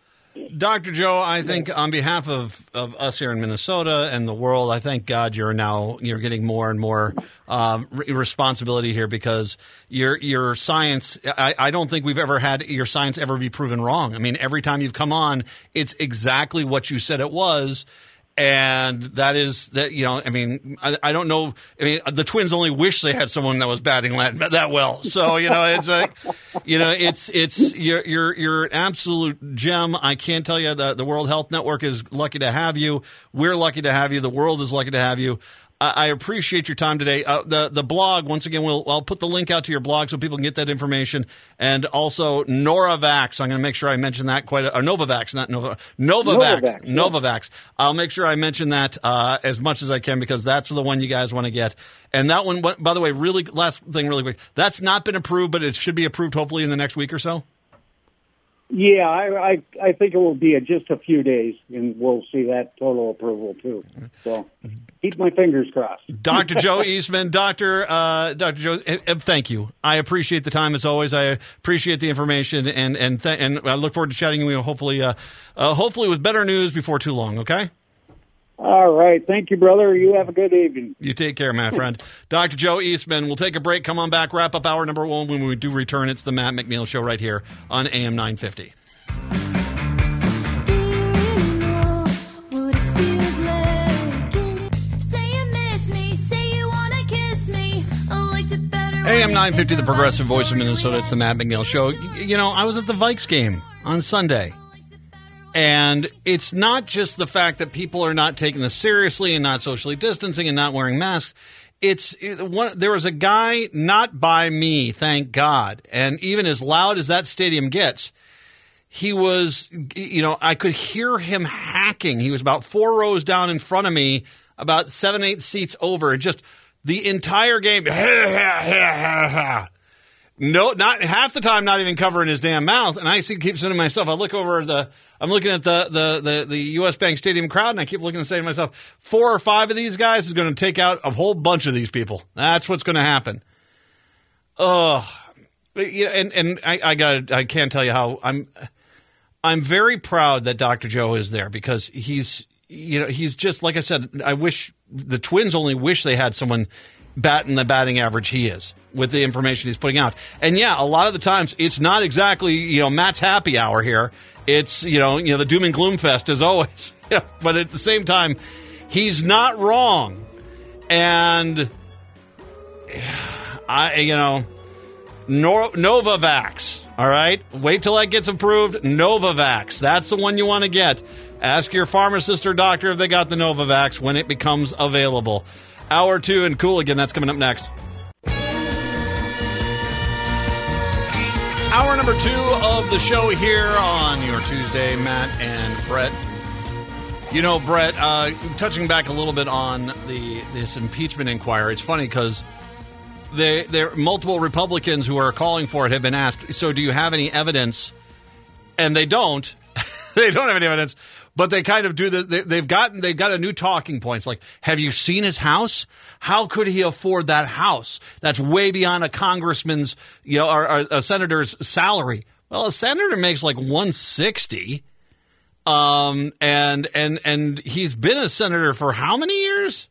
Dr. Joe, I think on behalf of, of us here in Minnesota and the world, I thank God you're now you're getting more and more um, re- responsibility here because your your science. I, I don't think we've ever had your science ever be proven wrong. I mean, every time you've come on, it's exactly what you said it was. And that is that you know I mean I, I don't know I mean the Twins only wish they had someone that was batting that well. So you know it's like you know it's it's you're you're you're an absolute gem. I can't tell you that the World Health Network is lucky to have you. We're lucky to have you. The world is lucky to have you I, I appreciate your time today. Uh, the the blog once again, we'll I'll put the link out to your blog so people can get that information, and also Noravax. I'm going to make sure I mention that quite. A, or Novavax, not Nova Novavax. Novavax, yeah. I'll make sure I mention that uh, as much as I can because that's the one you guys want to get. And that one, by the way, really last thing, really quick. That's not been approved, but it should be approved hopefully in the next week or so. Yeah, I, I I think it will be a, just a few days, and we'll see that total approval too. So keep my fingers crossed. Dr. Joe [LAUGHS] Eastman, Doctor uh, Dr. Joe, thank you. I appreciate the time as always. I appreciate the information, and and th- and I look forward to chatting with you. Hopefully, uh, uh, hopefully with better news before too long. Okay. All right, thank you, brother. You have a good evening. You take care, my friend. [LAUGHS] Dr. Joe Eastman. We'll take a break. Come on back. Wrap up hour number one when we do return. It's the Matt McNeil Show right here on AM 950. AM 950, the progressive voice of Minnesota. It's the Matt McNeil Show. You know, I was at the Vikes game on Sunday. And it's not just the fact that people are not taking this seriously and not socially distancing and not wearing masks. It's it, one, there was a guy not by me, thank God. And even as loud as that stadium gets, he was, you know, I could hear him hacking. He was about four rows down in front of me, about seven, eight seats over, and just the entire game. [LAUGHS] No, not half the time, not even covering his damn mouth. And I see, keep saying to myself, I look over the, I'm looking at the, the, the, the U.S. Bank Stadium crowd, and I keep looking and saying to myself, four or five of these guys is going to take out a whole bunch of these people. That's what's going to happen. Yeah, and and I, I got, I can't tell you how I'm, I'm very proud that Dr. Joe is there because he's, you know, he's just like I said. I wish the Twins only wish they had someone batting the batting average he is with the information he's putting out. And yeah, a lot of the times it's not exactly you know Matt's happy hour here. It's you know you know the doom and gloom fest as always. [LAUGHS] But at the same time, he's not wrong. And [SIGHS] I you know Nor- Novavax. All right, wait till that gets approved. Novavax. That's the one you want to get. Ask your pharmacist or doctor if they got the Novavax when it becomes available. Hour two and Coolican. That's coming up next. Hour number two of the show here on your Tuesday, Matt and Brett. You know, Brett, uh, touching back a little bit on the this impeachment inquiry. It's funny because they, there multiple Republicans who are calling for it have been asked. So, do you have any evidence? And they don't. [LAUGHS] they don't have any evidence but they kind of do the, they, they've gotten they've got a new talking points like have you seen his house? How could he afford that house? That's way beyond a congressman's you know or, or a senator's salary. Well a senator makes like 160 um and and and he's been a senator for how many years?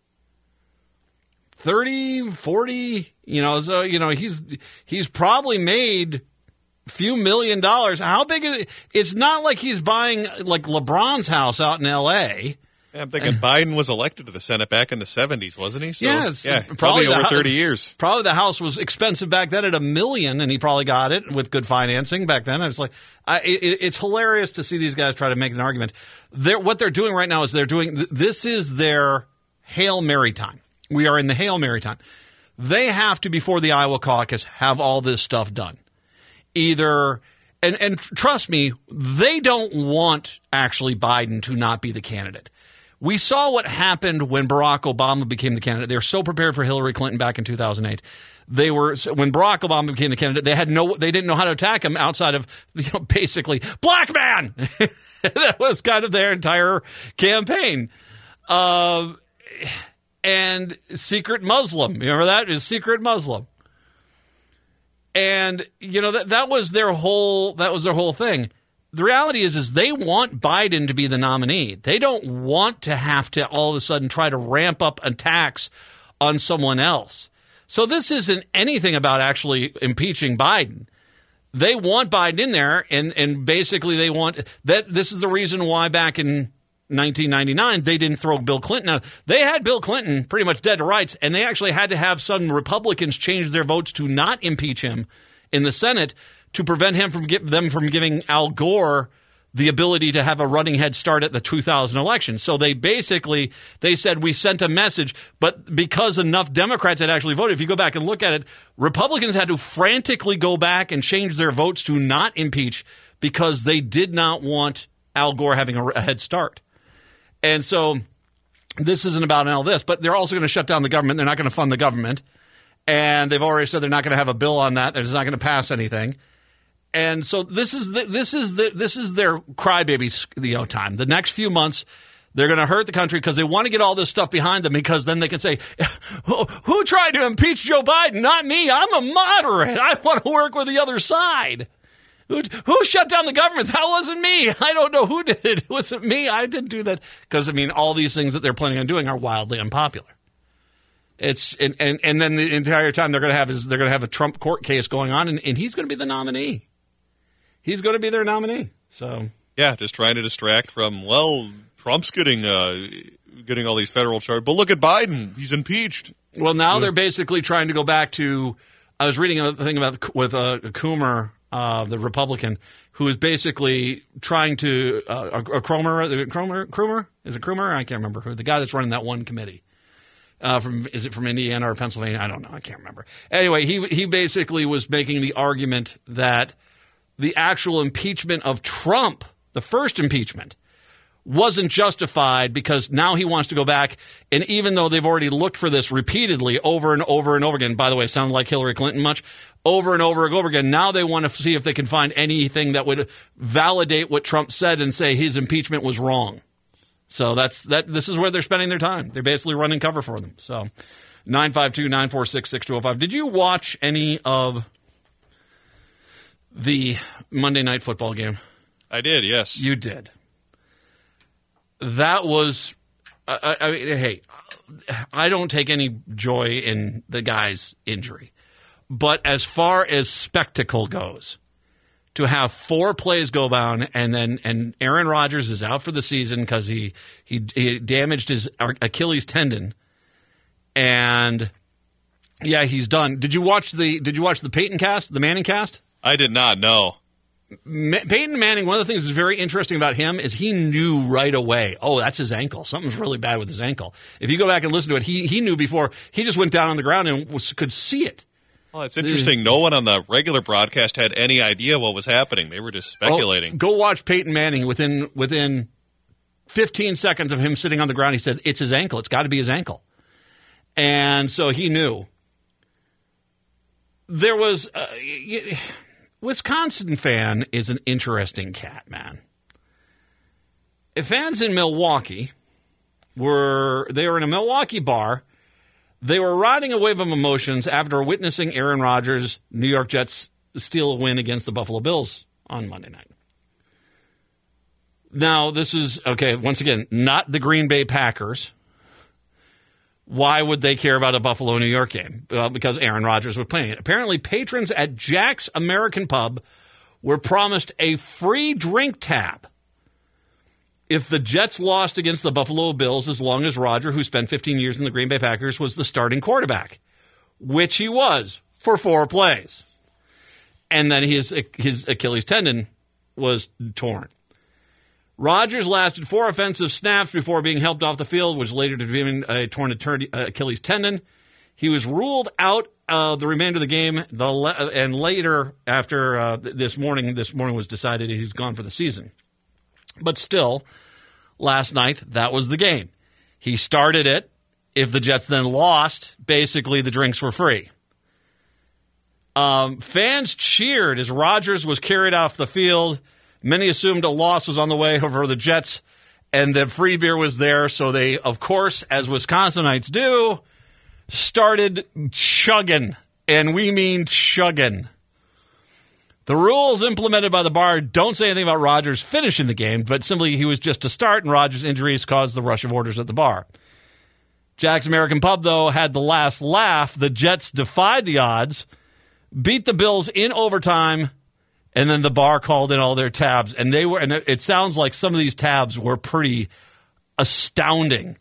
30 40 you know so you know he's he's probably made few million dollars. How big is it? It's not like he's buying like LeBron's house out in L.A. Yeah, I'm thinking Biden was elected to the Senate back in the 70s, wasn't he? So, Yeah, yeah, probably, probably over the- 30 years. Probably the house was expensive back then at a million, and he probably got it with good financing back then. It's like I, it, it's hilarious to see these guys try to make an argument. They're, what they're doing right now is they're doing this is their hail mary time. We are in the hail mary time. They have to before the Iowa caucus have all this stuff done. Either and and trust me, they don't want actually Biden to not be the candidate. We saw what happened when Barack Obama became the candidate. They were so prepared for Hillary Clinton back in 2008. They were when Barack Obama became the candidate. They had no, they didn't know how to attack him outside of [LAUGHS] you know, basically black man. [LAUGHS] that was kind of their entire campaign. Uh, and secret Muslim. You remember that? Is secret Muslim. And you know that that was their whole that was their whole thing. The reality is is they want Biden to be the nominee. They don't want to have to all of a sudden try to ramp up attacks on someone else. So this isn't anything about actually impeaching Biden. They want Biden in there and and basically they want that this is the reason why back in 1999 they didn't throw Bill Clinton out. They had Bill Clinton pretty much dead to rights and they actually had to have some Republicans change their votes to not impeach him in the Senate to prevent him from them from giving Al Gore the ability to have a running head start at the 2000 election. So they basically they said we sent a message, but because enough Democrats had actually voted, if you go back and look at it, Republicans had to frantically go back and change their votes to not impeach because they did not want Al Gore having a head start. And so this isn't about all this, but they're also going to shut down the government. They're not going to fund the government. And they've already said they're not going to have a bill on that. They're not going to pass anything and so this is the, this is the, this is their crybaby you know time. The next few months, they're going to hurt the country because they want to get all this stuff behind them because then they can say, [LAUGHS] "Who tried to impeach Joe Biden? Not me. I'm a moderate. I want to work with the other side." Who, who shut down the government? That wasn't me. I don't know who did it. It wasn't me. I didn't do that because I mean, all these things that they're planning on doing are wildly unpopular. It's and, and, and then the entire time they're going to have is they're going to have a Trump court case going on, and, and he's going to be the nominee he's going to be their nominee. So yeah, just trying to distract from well, Trump's getting uh, getting all these federal charges, but look at Biden, he's impeached. Well, now yeah. they're basically trying to go back to. I was reading a thing about with uh, Coomer, uh, the Republican, who is basically trying to uh, a, a Cromer, Cromer, Cromer is it Cromer? I can't remember who the guy that's running that one committee. Uh, from is it from Indiana or Pennsylvania? I don't know. I can't remember. Anyway, he he basically was making the argument that the actual impeachment of Trump, the first impeachment, wasn't justified because now he wants to go back. And even though they've already looked for this repeatedly over and over and over again, by the way, sound like Hillary Clinton much? Over and over and over again. Now they want to see if they can find anything that would validate what Trump said and say his impeachment was wrong. So that's that. This is where they're spending their time. They're basically running cover for them. So 952 946 6205. Did you watch any of the Monday night football game? I did, yes. You did. That was, I, I mean, hey, I don't take any joy in the guy's injury. But as far as spectacle goes, to have four plays go down and then and Aaron Rodgers is out for the season because he, he he damaged his Achilles tendon, and yeah, he's done. Did you watch the Did you watch the Peyton cast, the Manning cast? I did not know. Ma- Peyton Manning, one of the things that's very interesting about him is he knew right away, oh, that's his ankle. Something's really bad with his ankle. If you go back and listen to it, he, he knew before. He just went down on the ground and was, could see it. Well, it's interesting. No one on the regular broadcast had any idea what was happening. They were just speculating. Oh, go watch Peyton Manning within within 15 seconds of him sitting on the ground. He said, it's his ankle. It's got to be his ankle. And so he knew. There was. Uh, Wisconsin fan is an interesting cat, man. If fans in Milwaukee were they were in a Milwaukee bar, they were riding a wave of emotions after witnessing Aaron Rodgers' New York Jets steal a win against the Buffalo Bills on Monday night. Now, this is okay, once again, not the Green Bay Packers why would they care about a Buffalo New York game? Well, because Aaron Rodgers was playing it. Apparently, patrons at Jack's American Pub were promised a free drink tab if the Jets lost against the Buffalo Bills as long as Roger, who spent 15 years in the Green Bay Packers, was the starting quarterback, which he was for four plays. And then his his Achilles tendon was torn. Rodgers lasted four offensive snaps before being helped off the field, which later determined a torn uh, Achilles tendon. He was ruled out uh, the remainder of the game, the le- and later after uh, this morning, this morning was decided he's gone for the season. But still, last night that was the game. He started it. If the Jets then lost, basically the drinks were free. Um, fans cheered as Rodgers was carried off the field. Many assumed a loss was on the way over the Jets, and the free beer was there. So they, of course, as Wisconsinites do, started chugging. And we mean chugging. The rules implemented by the bar don't say anything about Rodgers finishing the game, but simply he was just to start, and Rodgers' injuries caused the rush of orders at the bar. Jack's American Pub, though, had the last laugh. The Jets defied the odds, beat the Bills in overtime, and then the bar called in all their tabs, and they were, and it sounds like some of these tabs were pretty astounding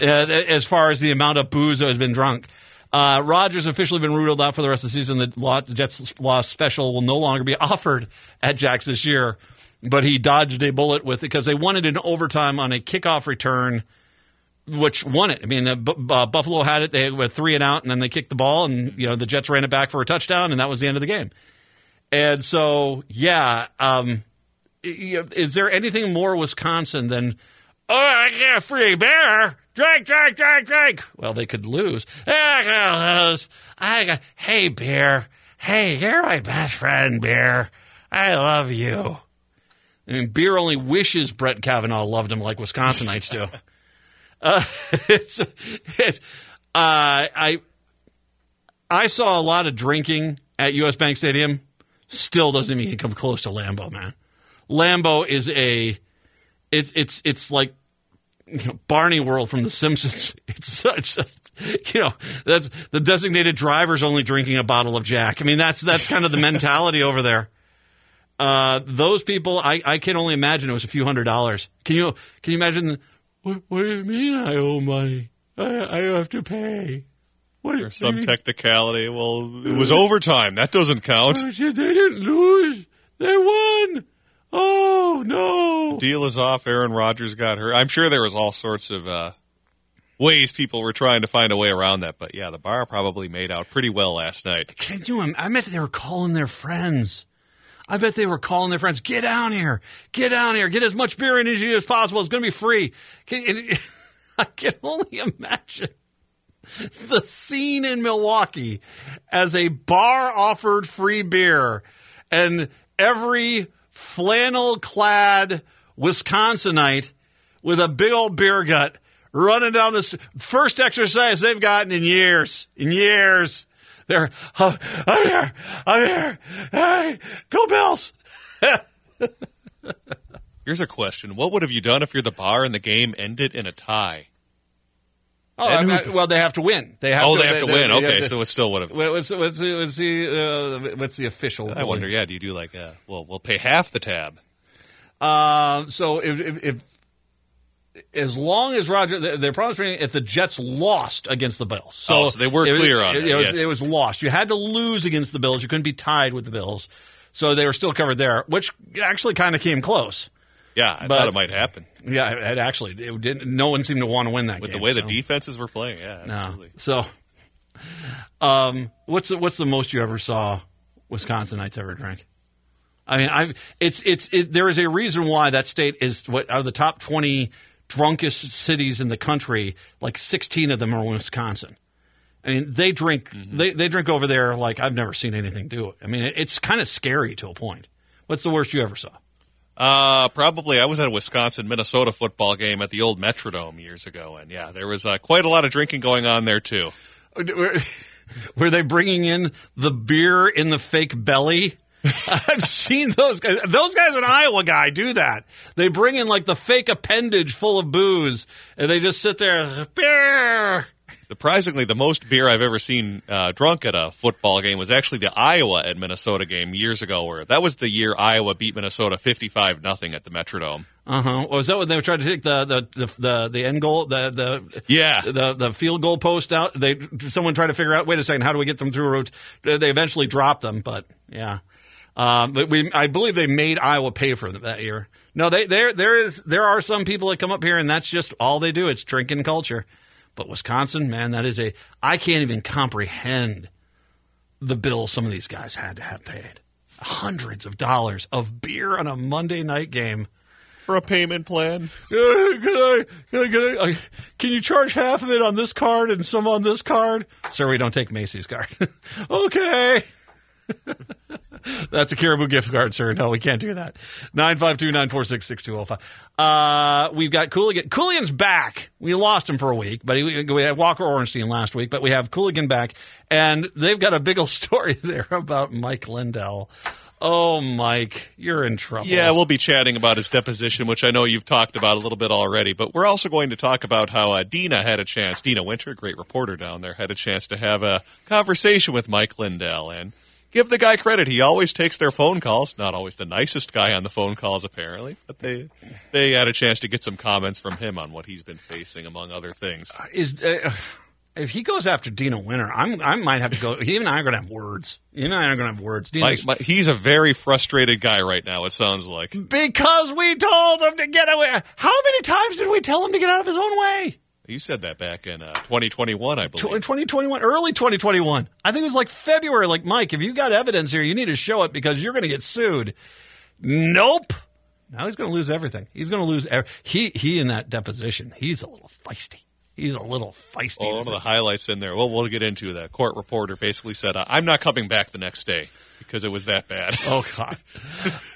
uh, as far as the amount of booze that has been drunk. Uh, Rodgers officially been ruled out for the rest of the season. The Jets loss special will no longer be [LAUGHS] offered at Jack's this year. but he dodged a bullet with it because they wanted an overtime on a kickoff return, which won it. I mean, the, uh, Buffalo had it; they were three and out, and then they kicked the ball, and you know the Jets ran it back for a touchdown, and that was the end of the game. And so, yeah, um, is there anything more Wisconsin than oh, I get a free beer? Drink, drink, drink, drink. Well, they could lose. I gotta lose. I got, hey, beer. Hey, you're my best friend, beer. I love you. I mean, beer only wishes Brett Kavanaugh loved him like Wisconsinites do. [LAUGHS] uh, it's, it's, uh, I, I saw a lot of drinking at U.S. Bank Stadium. Still doesn't he come close to Lambeau, man. Lambeau is a, it's it's it's like you know, Barney World from The Simpsons. [LAUGHS] It's such, a, you know, that's the designated driver's only drinking a bottle of Jack. I mean, that's that's kind of the mentality over there. Uh, those people, I, I can only imagine it was a few hundred dollars. Can you can you imagine? The, what, what do you mean I owe money? I, I have to pay. What, or some technicality. Well, it was overtime. That doesn't count. They didn't lose. They won. Oh no! Deal is off. Aaron Rodgers got hurt. I'm sure there was all sorts of uh, ways people were trying to find a way around that. But yeah, the bar probably made out pretty well last night. Can't do you? I bet they were calling their friends. I bet they were calling their friends. Get down here. Get down here. Get as much beer in as you as possible. It's going to be free. Can, [LAUGHS] I can only imagine [LAUGHS] the scene in Milwaukee as a bar offered free beer and every flannel clad Wisconsinite with a big old beer gut running down this first exercise they've gotten in years. In years. They're, oh, I'm here. I'm here. Hey, go Bills. [LAUGHS] Here's a question. What would have you done if you're the bar and the game ended in a tie? Oh, mean, well, they have to win. They have oh, to, they have to they, win. They okay, to, so it's still would have. What's, what's, what's the uh, what's the official? I wonder. Yeah, do you do like a, well, we'll pay half the tab. Uh, so if, if, if as long as Roger, they're promising if the Jets lost against the Bills. So, oh, so they were clear it, on it. It, it, was, yes. it was lost. You had to lose against the Bills. You couldn't be tied with the Bills. So they were still covered there, which actually kind of came close. Yeah, I But- thought it might happen Yeah, it, actually it didn't. No one seemed to want to win that with game. the way so. the defenses were playing. Yeah, No. absolutely. So, um, what's the, what's the most you ever saw Wisconsinites ever drink? I mean, I've it's it's it, there is a reason why that state is what out of the top twenty drunkest cities in the country. Like sixteen of them are in Wisconsin. I mean, they drink they they drink over there like I've never seen anything do it. I mean, it, it's kind of scary to a point. What's the worst you ever saw? Uh, probably. I was at a Wisconsin Minnesota football game at the old Metrodome years ago, and yeah, there was uh, quite a lot of drinking going on there too. [LAUGHS] Were, they bringing in the beer in the fake belly? [LAUGHS] I've seen those guys. Those guys in Iowa guy do that. They bring in like the fake appendage full of booze, and they just sit there. Beer. Surprisingly, the most beer I've ever seen uh, drunk at a football game was actually the Iowa at Minnesota game years ago. Where that was the year Iowa beat Minnesota fifty-five nothing at the Metrodome. Uh huh. Was that when they were trying to take the the the the, the end goal the the Yeah. the the field goal post out? They someone tried to figure out. Wait a second. How do we get them through a route? They eventually dropped them, but yeah. Um, but we, I believe they made Iowa pay for them that year. No, they there there is there are some people that come up here and that's just all they do. It's drinking culture. But Wisconsin, man, that is a I can't even comprehend the bill some of these guys had to have paid. Hundreds of dollars of beer on a Monday night game. For a payment plan, Uh, can I, can I, can I, can you charge half of it on this card and some on this card? Sir, we don't take Macy's card. [LAUGHS] okay. [LAUGHS] [LAUGHS] That's a Caribou gift card, sir. No, we can't do that. 952-946-6205. Uh, we've got Coolican. Coolican's back. We lost him for a week, but he, we had Walker Orenstein last week, but we have Coolican back, and they've got a big old [LAUGHS] story there about Mike Lindell. Oh, Mike, you're in trouble. Yeah, we'll be chatting about his deposition, which I know you've talked about a little bit already. But we're also going to talk about how uh, Deena had a chance. Deena Winter, great reporter down there, had a chance to have a conversation with Mike Lindell and give the guy credit. He always takes their phone calls. Not always the nicest guy on the phone calls, apparently, but they they had a chance to get some comments from him on what he's been facing, among other things. is uh, if he goes after Deena Winter, I'm I might have to go. He and I are going to have words. You and I are going to have words. Mike, Mike, he's a very frustrated guy right now. It sounds like because we told him to get away. How many times did we tell him to get out of his own way? You said that back in uh, 2021, I believe. 2021, early 2021. I think it was like February. Like Mike, if you got evidence here, you need to show it because you're going to get sued. Nope. Now he's going to lose everything. He's going to lose. He he in that deposition. He's a little feisty he's a little feisty. Well, one of the highlights in there. Well, we'll get into that. Court reporter basically said, "I'm not coming back the next day." Because it was that bad. [LAUGHS] oh God.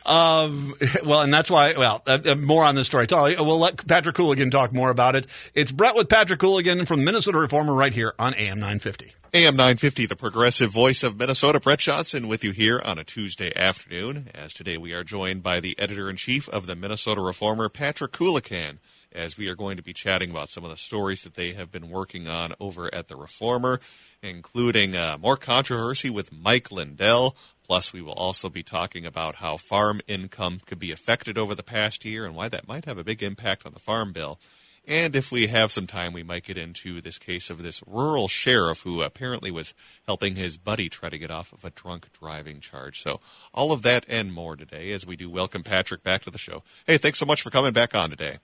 um, well, and that's why. Well, uh, uh more on this story. We'll let Patrick Coolican talk more about it. It's Brett with Patrick Coolican from the Minnesota Reformer right here on AM 950. AM 950, the progressive voice of Minnesota. Brett Johnson with you here on a Tuesday afternoon. As today we are joined by the editor in chief of the Minnesota Reformer, Patrick Coolican as we are going to be chatting about some of the stories that they have been working on over at the Reformer, including uh, more controversy with Mike Lindell. Plus, we will also be talking about how farm income could be affected over the past year and why that might have a big impact on the farm bill. And if we have some time, we might get into this case of this rural sheriff who apparently was helping his buddy try to get off of a drunk driving charge. So, all of that and more today as we do welcome Patrick back to the show. Hey, thanks so much for coming back on today.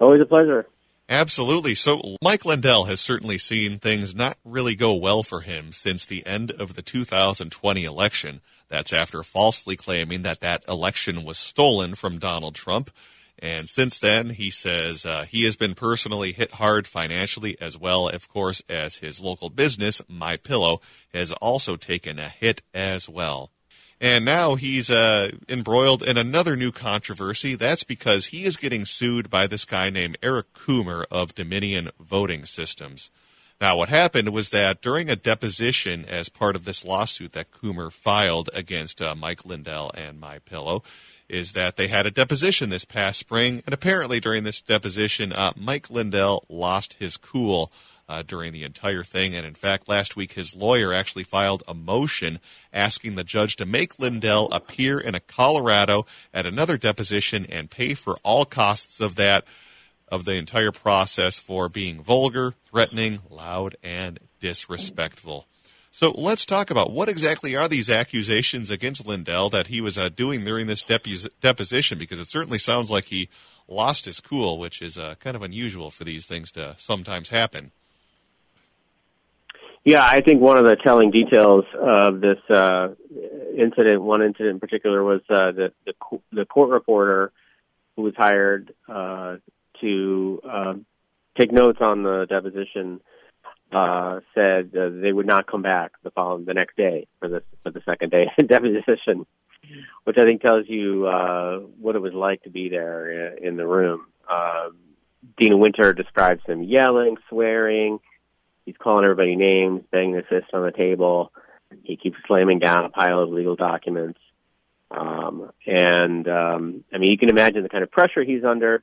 Always a pleasure. Absolutely. So, Mike Lindell has certainly seen things not really go well for him since the end of the 2020 election. That's after falsely claiming that that election was stolen from Donald Trump. And since then, he says uh, he has been personally hit hard financially, as well, of course, as his local business, My Pillow, has also taken a hit as well. And now he's uh, embroiled in another new controversy. That's because he is getting sued by this guy named Eric Coomer of Dominion Voting Systems. Now, what happened was that during a deposition as part of this lawsuit that Coomer filed against uh, Mike Lindell and My Pillow, is that they had a deposition this past spring, and apparently during this deposition, uh, Mike Lindell lost his cool uh, during the entire thing. And in fact, last week his lawyer actually filed a motion asking the judge to make Lindell appear in a Colorado at another deposition and pay for all costs of that of the entire process for being vulgar, threatening, loud, and disrespectful. So let's talk about what exactly are these accusations against Lindell that he was uh, doing during this depo- deposition, because it certainly sounds like he lost his cool, which is uh, kind of unusual for these things to sometimes happen. Yeah, I think one of the telling details of this uh, incident, one incident in particular, was uh, that the, the court reporter who was hired uh, to uh, take notes on the deposition uh, said uh, they would not come back the following the next day for the for the second day of [LAUGHS] deposition, which I think tells you uh, what it was like to be there in, the room. Uh, Deena Winter describes him yelling, swearing He's calling everybody names, banging his fist on the table. He keeps slamming down a pile of legal documents. Um, and um, I mean, you can imagine the kind of pressure he's under.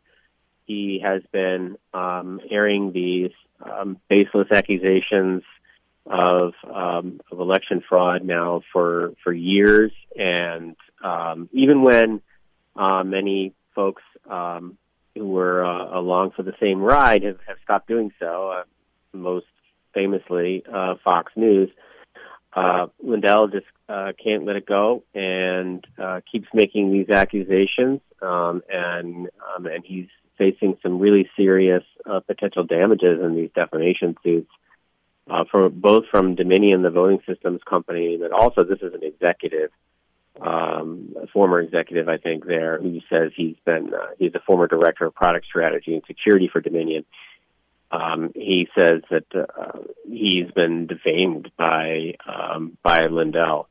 He has been um, airing these um, baseless accusations of um, of election fraud now for for years, and um, even when uh, many folks um, who were uh, along for the same ride have, have stopped doing so. Uh, most famously uh, Fox News. Uh, Lindell just uh, can't let it go and uh, keeps making these accusations, um, and um, and he's facing some really serious uh, potential damages in these defamation suits, uh, both from Dominion, the voting systems company, but also this is an executive, um, a former executive, I think, there who says he's been uh, he's a former director of product strategy and security for Dominion um, he says that uh, he's been defamed by um, by Lindell,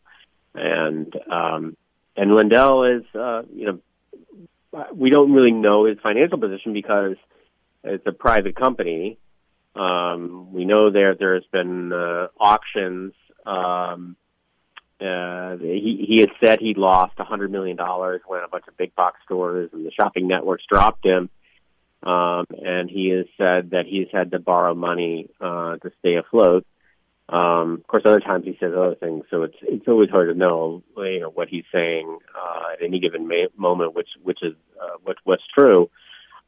and um, and Lindell is uh, you know we don't really know his financial position because it's a private company. Um, we know there there's been uh, auctions. Um, uh, he he had said he lost a hundred million dollars when a bunch of big box stores and the shopping networks dropped him um, and he has said that he's had to borrow money uh, to stay afloat. Um, of course, other times he says other things, so it's it's always hard to know, you know, what he's saying uh, at any given ma- moment, which which is uh, what, what's true.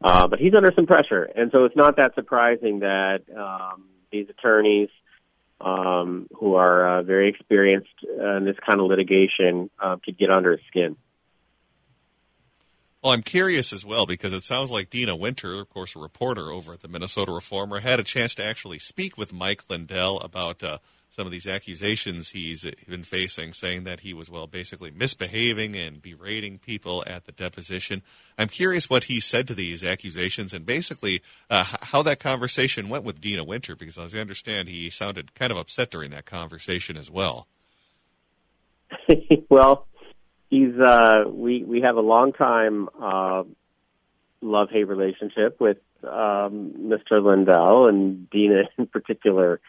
Uh, but he's under some pressure, and so it's not that surprising that um, these attorneys um, who are uh, very experienced in this kind of litigation uh, could get under his skin. Well, I'm curious as well because it sounds like Deena Winter, of course, a reporter over at the Minnesota Reformer, had a chance to actually speak with Mike Lindell about uh, some of these accusations he's been facing, saying that he was, well, basically misbehaving and berating people at the deposition. I'm curious what he said to these accusations and basically uh, how that conversation went with Deena Winter, because as I understand, he sounded kind of upset during that conversation as well. [LAUGHS] well, he's uh, we we have a long time uh, love hate relationship with um, Mr. Lindell and Deena [LAUGHS] in particular,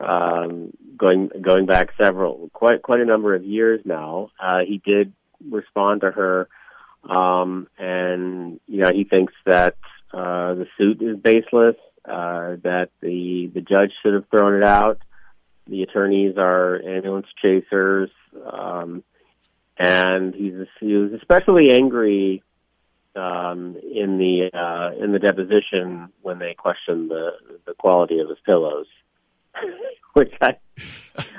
um, going going back several quite quite a number of years now. Uh, he did respond to her, um, and you know he thinks that uh, the suit is baseless, uh, that the the judge should have thrown it out. The attorneys are ambulance chasers. Um, and he's he was especially angry um, in the uh, in the deposition when they questioned the the quality of his pillows, [LAUGHS] which I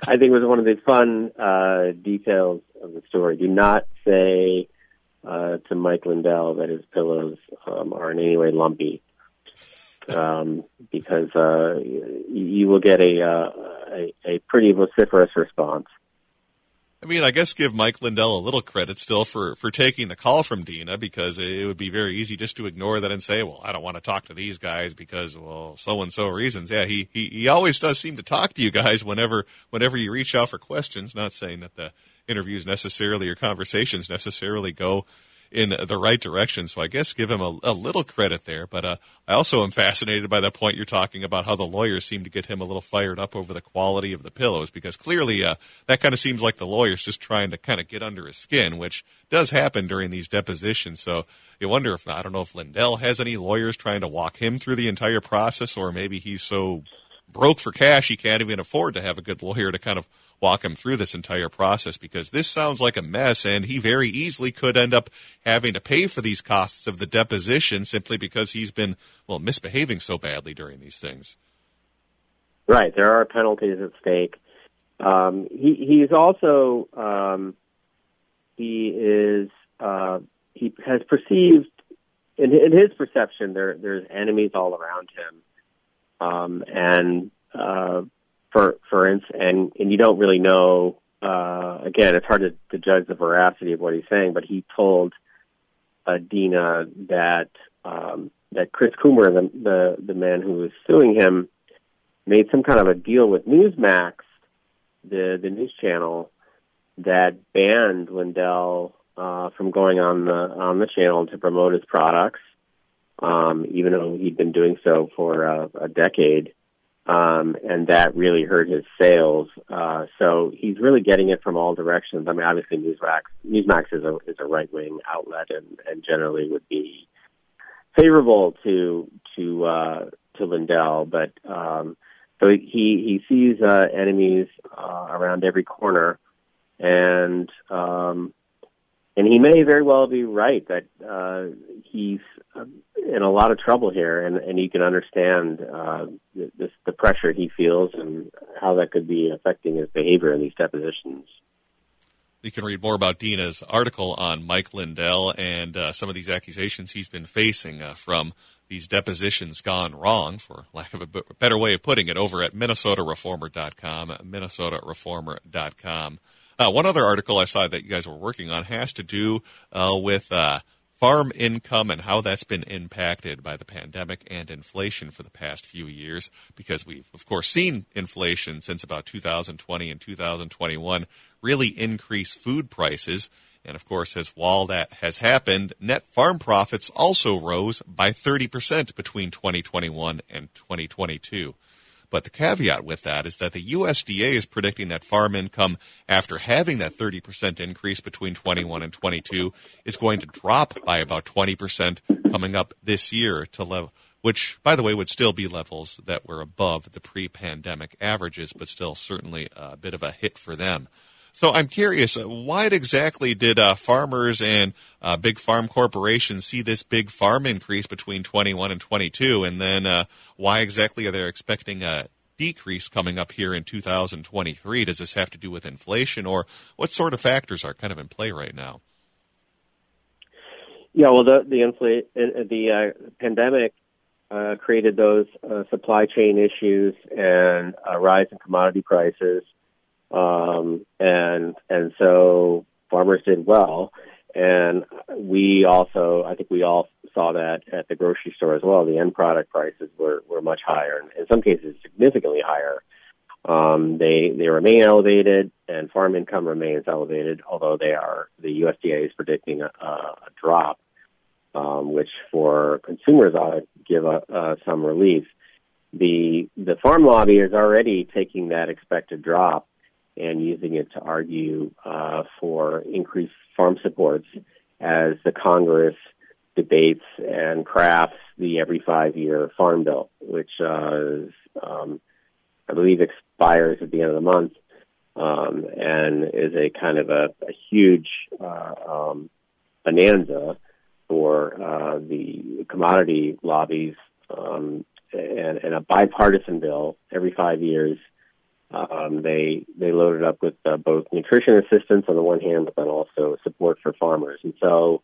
I think was one of the fun uh, details of the story. Do not say uh, to Mike Lindell that his pillows um, are in any way lumpy, um, because uh, you will get a, uh, a a pretty vociferous response. I mean, I guess give Mike Lindell a little credit still for, for taking the call from Deena because it would be very easy just to ignore that and say, well, I don't want to talk to these guys because, well, so and so reasons. Yeah, he, he, he always does seem to talk to you guys whenever, whenever you reach out for questions, not saying that the interviews necessarily or conversations necessarily go in the right direction. So I guess give him a, a little credit there. But uh, I also am fascinated by the point you're talking about how the lawyers seem to get him a little fired up over the quality of the pillows because clearly uh, that kind of seems like the lawyer's just trying to kind of get under his skin, which does happen during these depositions. So you wonder if I don't know if Lindell has any lawyers trying to walk him through the entire process, or maybe he's so broke for cash he can't even afford to have a good lawyer to kind of walk him through this entire process because this sounds like a mess and he very easily could end up having to pay for these costs of the deposition simply because he's been, well, misbehaving so badly during these things. Right. There are penalties at stake. Um, he, he's also, um, he is, uh, he has perceived, in, in his perception, there, there's enemies all around him. Um, and, uh, for for instance, and and you don't really know. Uh, again, it's hard to, to judge the veracity of what he's saying, but he told uh, Deena that um, that Chris Coomer, the, the the man who was suing him, made some kind of a deal with Newsmax, the the news channel, that banned Lindell uh, from going on the on the channel to promote his products, um, even though he'd been doing so for uh, a decade um, and that really hurt his sales. Uh, so he's really getting it from all directions. I mean, obviously Newsmax, Newsmax is a is a right wing outlet, and, and generally would be favorable to to uh, to Lindell, but um, so he he sees uh, enemies uh, around every corner, and um, and he may very well be right that uh, he's uh, in a lot of trouble here, and, and you can understand uh, this, the pressure he feels and how that could be affecting his behavior in these depositions. You can read more about Deena's article on Mike Lindell and uh, some of these accusations he's been facing uh, from these depositions gone wrong, for lack of a better way of putting it, over at minnesotareformer.com, minnesotareformer.com. Uh, one other article I saw that you guys were working on has to do uh, with uh, farm income and how that's been impacted by the pandemic and inflation for the past few years, because we've, of course, seen inflation since about 2020 and 2021 really increase food prices. And of course, as while that has happened, net farm profits also rose by 30% between 2021 and 2022. But the caveat with that is that the USDA is predicting that farm income, after having that 30% increase between 21 and 22, is going to drop by about 20% coming up this year to level which, by the way, would still be levels that were above the pre pandemic averages, but still certainly a bit of a hit for them. So I'm curious, uh, why exactly did uh, farmers and uh, big farm corporations see this big farm increase between 21 and 22, and then uh, why exactly are they expecting a decrease coming up here in 2023. Does this have to do with inflation, or what sort of factors are kind of in play right now? Yeah, well, the the infl- uh, the uh, pandemic created those supply chain issues and a rise in commodity prices, um, and and so farmers did well, and we also, I think we all saw that at the grocery store as well. The end product prices were were much higher, and in some cases significantly higher. Um, they they remain elevated, and farm income remains elevated, although they are the USDA is predicting a, a drop um, which for consumers ought to give a, uh, some relief. The the farm lobby is already taking that expected drop and using it to argue uh, for increased farm supports as the Congress debates and crafts the every five year farm bill, which uh, is, um, I believe expires at the end of the month um, and is a kind of a, a huge uh, um, bonanza for uh, the commodity lobbies um, and, and, a bipartisan bill every five years. Um, they they loaded up with uh, both nutrition assistance on the one hand, but then also support for farmers. And so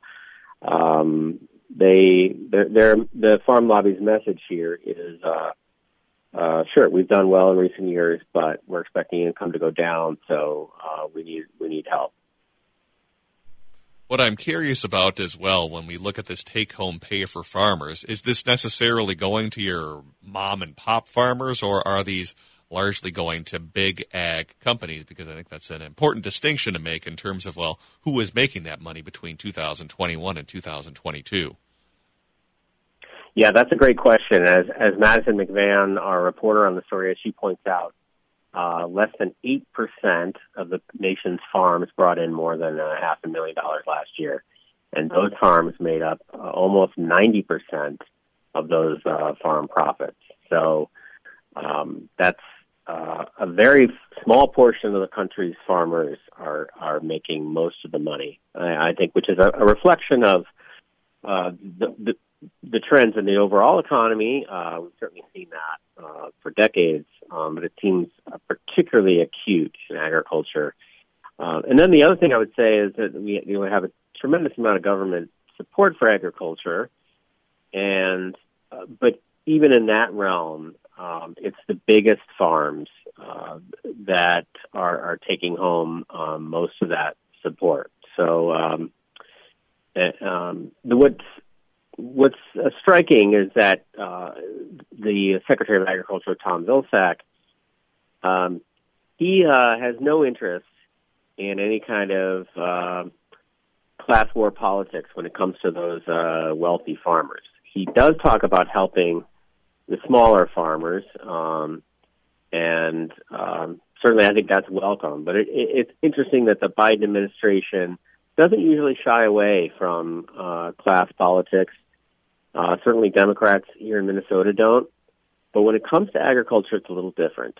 um, they the farm lobby's message here is. Uh, uh, sure, we've done well in recent years, but we're expecting income to go down, so uh, we need we need help. What I'm curious about as well, when we look at this take home pay for farmers, is this necessarily going to your mom and pop farmers, or are these largely going to big ag companies? Because I think that's an important distinction to make in terms of, well, who is making that money between 2021 and 2022? Yeah, that's a great question. As, as Madison McVan, our reporter on the story, as she points out, uh, less than 8% of the nation's farms brought in more than a half a million dollars last year. And those farms made up uh, almost 90% of those uh, farm profits. So um, that's uh, a very small portion of the country's farmers are, are making most of the money, I, I think, which is a, a reflection of uh, the, the, the trends in the overall economy. Uh, we've certainly seen that uh, for decades, um, but it seems uh, particularly acute in agriculture. Uh, and then the other thing I would say is that we you know, have a tremendous amount of government support for agriculture, and uh, but even in that realm, um, it's the biggest farms uh, that are, are taking home um, most of that support. So um, um, the what's what's uh, striking is that uh, the Secretary of Agriculture, Tom Vilsack, um, he uh, has no interest in any kind of uh, class war politics when it comes to those uh, wealthy farmers. He does talk about helping the smaller farmers, um, and um, certainly I think that's welcome. But it, it, it's interesting that the Biden administration doesn't usually shy away from uh, class politics uh, certainly, Democrats here in Minnesota don't. But when it comes to agriculture, it's a little different.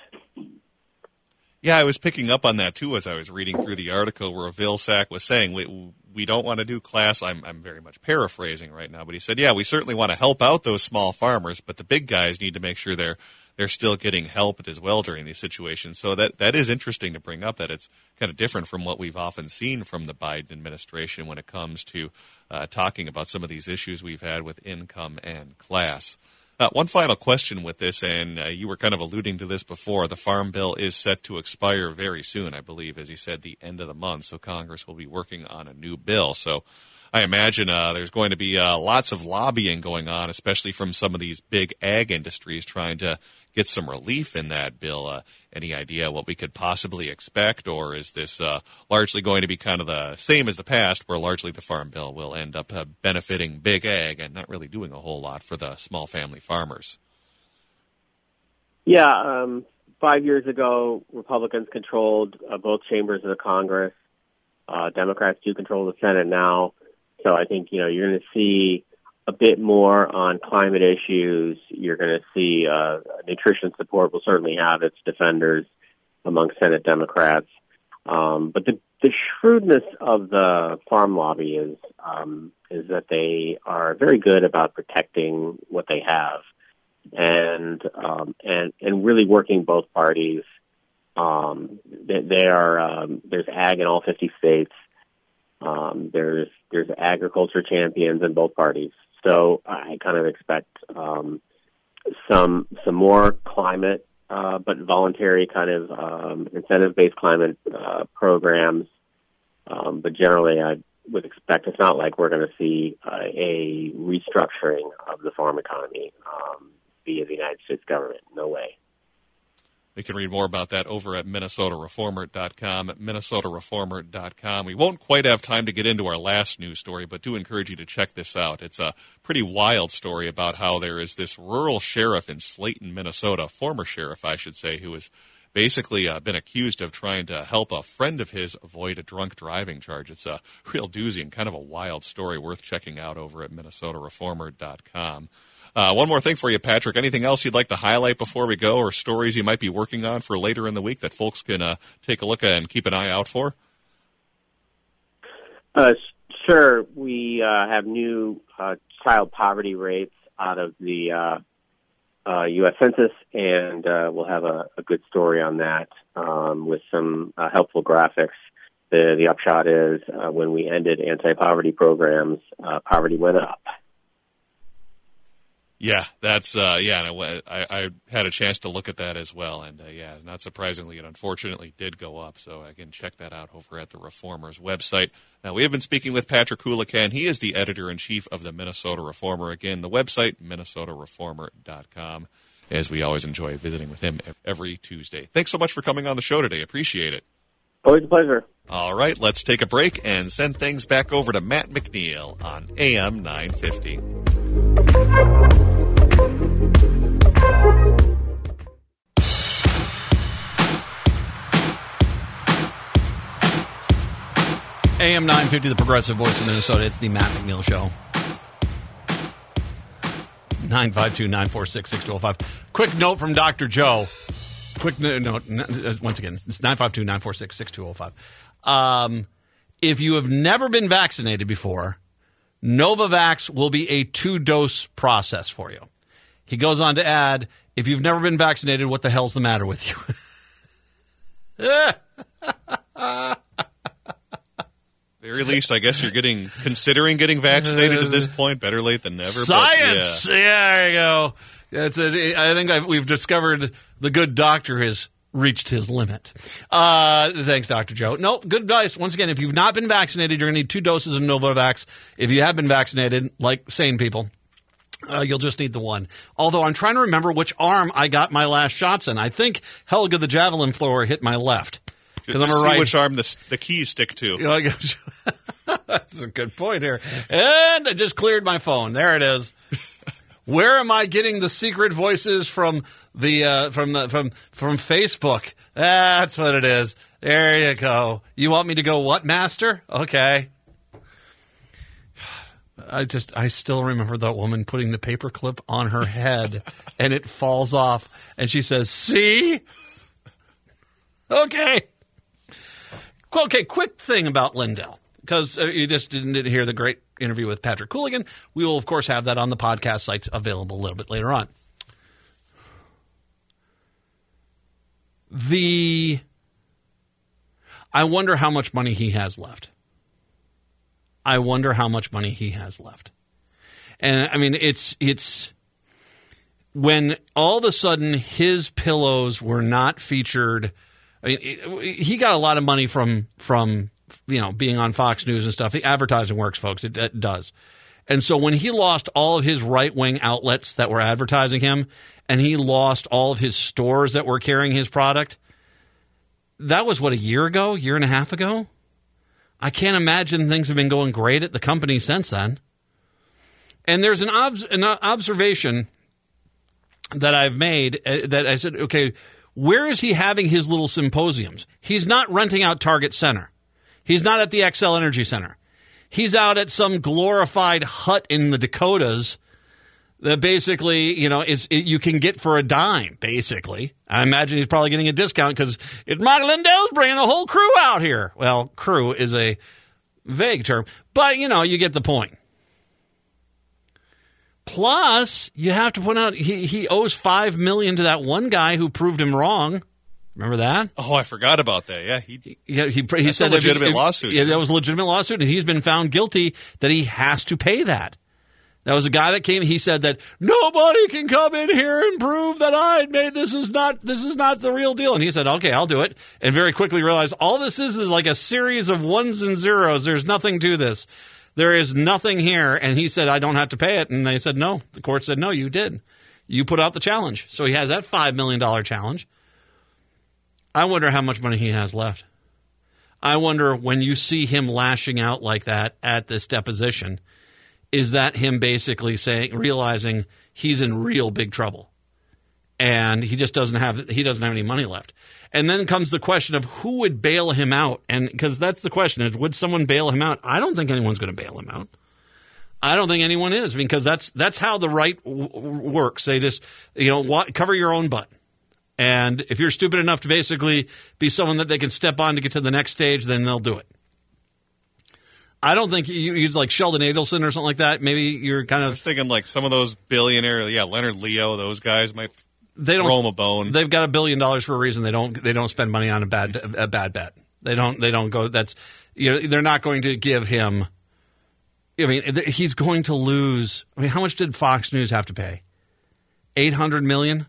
Yeah, I was picking up on that too as I was reading through the article where Vilsack was saying we we don't want to do class. I'm I'm very much paraphrasing right now, but he said, yeah, we certainly want to help out those small farmers, but the big guys need to make sure they're they're still getting help as well during these situations. So that that is interesting to bring up. That it's kind of different from what we've often seen from the Biden administration when it comes to uh, talking about some of these issues we've had with income and class. Uh, one final question with this, and uh, you were kind of alluding to this before. The Farm Bill is set to expire very soon, I believe, as you said, the end of the month. So Congress will be working on a new bill. So I imagine uh, there's going to be uh, lots of lobbying going on, especially from some of these big ag industries trying to get some relief in that bill. Uh, any idea what we could possibly expect, or is this uh, largely going to be kind of the same as the past, where largely the farm bill will end up uh, benefiting big ag and not really doing a whole lot for the small family farmers? Yeah, um, five years ago, Republicans controlled uh, both chambers of the Congress. Uh, Democrats do control the Senate now, so I think you know you're going to see a bit more on climate issues. You're going to see uh, nutrition support will certainly have its defenders among Senate Democrats. Um, but the, the shrewdness of the farm lobby is um, is that they are very good about protecting what they have. and um, and and really working both parties. Um, they, they are um, there's ag in all 50 states. Um, there's there's agriculture champions in both parties. So I kind of expect um, some some more climate, uh, but voluntary kind of um, incentive based climate uh, programs. Um, but generally, I would expect it's not like we're going to see uh, a restructuring of the farm economy um, via the United States government. No way. You can read more about that over at minnesotareformer.com, at minnesotareformer.com. We won't quite have time to get into our last news story, but do encourage you to check this out. It's a pretty wild story about how there is this rural sheriff in Slayton, Minnesota, former sheriff, I should say, who has basically uh, been accused of trying to help a friend of his avoid a drunk driving charge. It's a real doozy and kind of a wild story worth checking out over at minnesotareformer.com. Uh, one more thing for you, Patrick. Anything else you'd like to highlight before we go, or stories you might be working on for later in the week that folks can uh, take a look at and keep an eye out for? Uh, sure. We uh, have new uh, child poverty rates out of the U.S. Uh, Census, and we'll have a, a, good story on that um, with some helpful graphics. The, the upshot is when we ended anti-poverty programs, poverty went up. Yeah, that's uh, yeah. And I, I, had a chance to look at that as well, and uh, yeah, not surprisingly, it unfortunately did go up. So again, check that out over at the Reformers website. Now we have been speaking with Patrick Coolican. He is the editor in chief of the Minnesota Reformer. Again, the website minnesotareformer.com. As we always enjoy visiting with him every Tuesday. Thanks so much for coming on the show today. Appreciate it. Always a pleasure. All right, let's take a break and send things back over to Matt McNeil on AM 950. AM 950, the progressive voice of Minnesota. It's the Matt McNeil Show. 952 946 6205. Quick note from Dr. Joe. Quick note, uh, once again, it's 952 946 6205. Um, if you have never been vaccinated before, Novavax will be a two dose process for you. He goes on to add if you've never been vaccinated, what the hell's the matter with you? [LAUGHS] very least, I guess you're getting considering getting vaccinated at this point. Better late than never. Science. Yeah. yeah. there you go. That's a, I think I've, we've discovered the good doctor has reached his limit. Uh, thanks, Dr. Joe. No, good advice. Once again, if you've not been vaccinated, you're going to need two doses of Novavax. If you have been vaccinated, like sane people, uh, you'll just need the one. Although I'm trying to remember which arm I got my last shots in. I think Helga the javelin thrower hit my left. Because I'm a right. which arm the, the keys stick to. You know, [LAUGHS] That's a good point here. And I just cleared my phone. There it is. [LAUGHS] Where am I getting the secret voices from the uh, from the from from Facebook? That's what it is. There you go. You want me to go what, Master? Okay. I just I still remember that woman putting the paperclip on her head and it falls off and she says, "See?" Okay. Okay, quick thing about Lindell because uh, you just didn't hear the great interview with Patrick Coolican. We will, of course, have that on the podcast sites available a little bit later on. The I wonder how much money he has left. I wonder how much money he has left. And I mean, it's it's when all of a sudden his pillows were not featured. He got a lot of money from from you know, being on Fox News and stuff. Advertising works, folks. It, it does. And so when he lost all of his right wing outlets that were advertising him, and he lost all of his stores that were carrying his product, that was what a year ago, year and a half ago. I can't imagine things have been going great at the company since then. And there's an, ob- an observation that I've made uh, that I said, okay, where is he having his little symposiums? He's not renting out Target Center. He's not at the Xcel Energy Center. He's out at some glorified hut in the Dakotas that basically, you know, is it, you can get for a dime. Basically, I imagine he's probably getting a discount because it's Mike Lindell's bringing the whole crew out here. Well, crew is a vague term, but you know, you get the point. Plus, you have to point out he, he owes five million to that one guy who proved him wrong. Remember that? Oh, I forgot about that. Yeah, he Yeah, he, he That's said a that he- legitimate if- lawsuit. Yeah, that was a legitimate lawsuit, and he's been found guilty that he has to pay that. That was a guy that came. He said that nobody can come in here and prove that I made this is not this is not the real deal. And he said, "Okay, I'll do it." And very quickly realized all this is is like a series of ones and zeros. There's nothing to this. There is nothing here. And he said, "I don't have to pay it." And they said, "No." The court said, "No, you did. You put out the challenge." So he has that five million dollar challenge. I wonder how much money he has left. I wonder when you see him lashing out like that at this deposition, is that him basically saying, realizing he's in real big trouble, and he just doesn't have he doesn't have any money left. And then comes the question of who would bail him out, and because that's the question is, would someone bail him out? I don't think anyone's going to bail him out. I don't think anyone is because that's that's how the right w- works. They just you know cover your own butt. And if you're stupid enough to basically be someone that they can step on to get to the next stage, then they'll do it. I don't think you use like Sheldon Adelson or something like that. Maybe you're kind I of was thinking like some of those billionaire, yeah, Leonard Leo, those guys might they don't him a bone. They've got a billion dollars for a reason. They don't they don't spend money on a bad a bad bet. They don't they don't go. That's you know they're not going to give him. I mean he's going to lose. I mean how much did Fox News have to pay? Eight hundred million.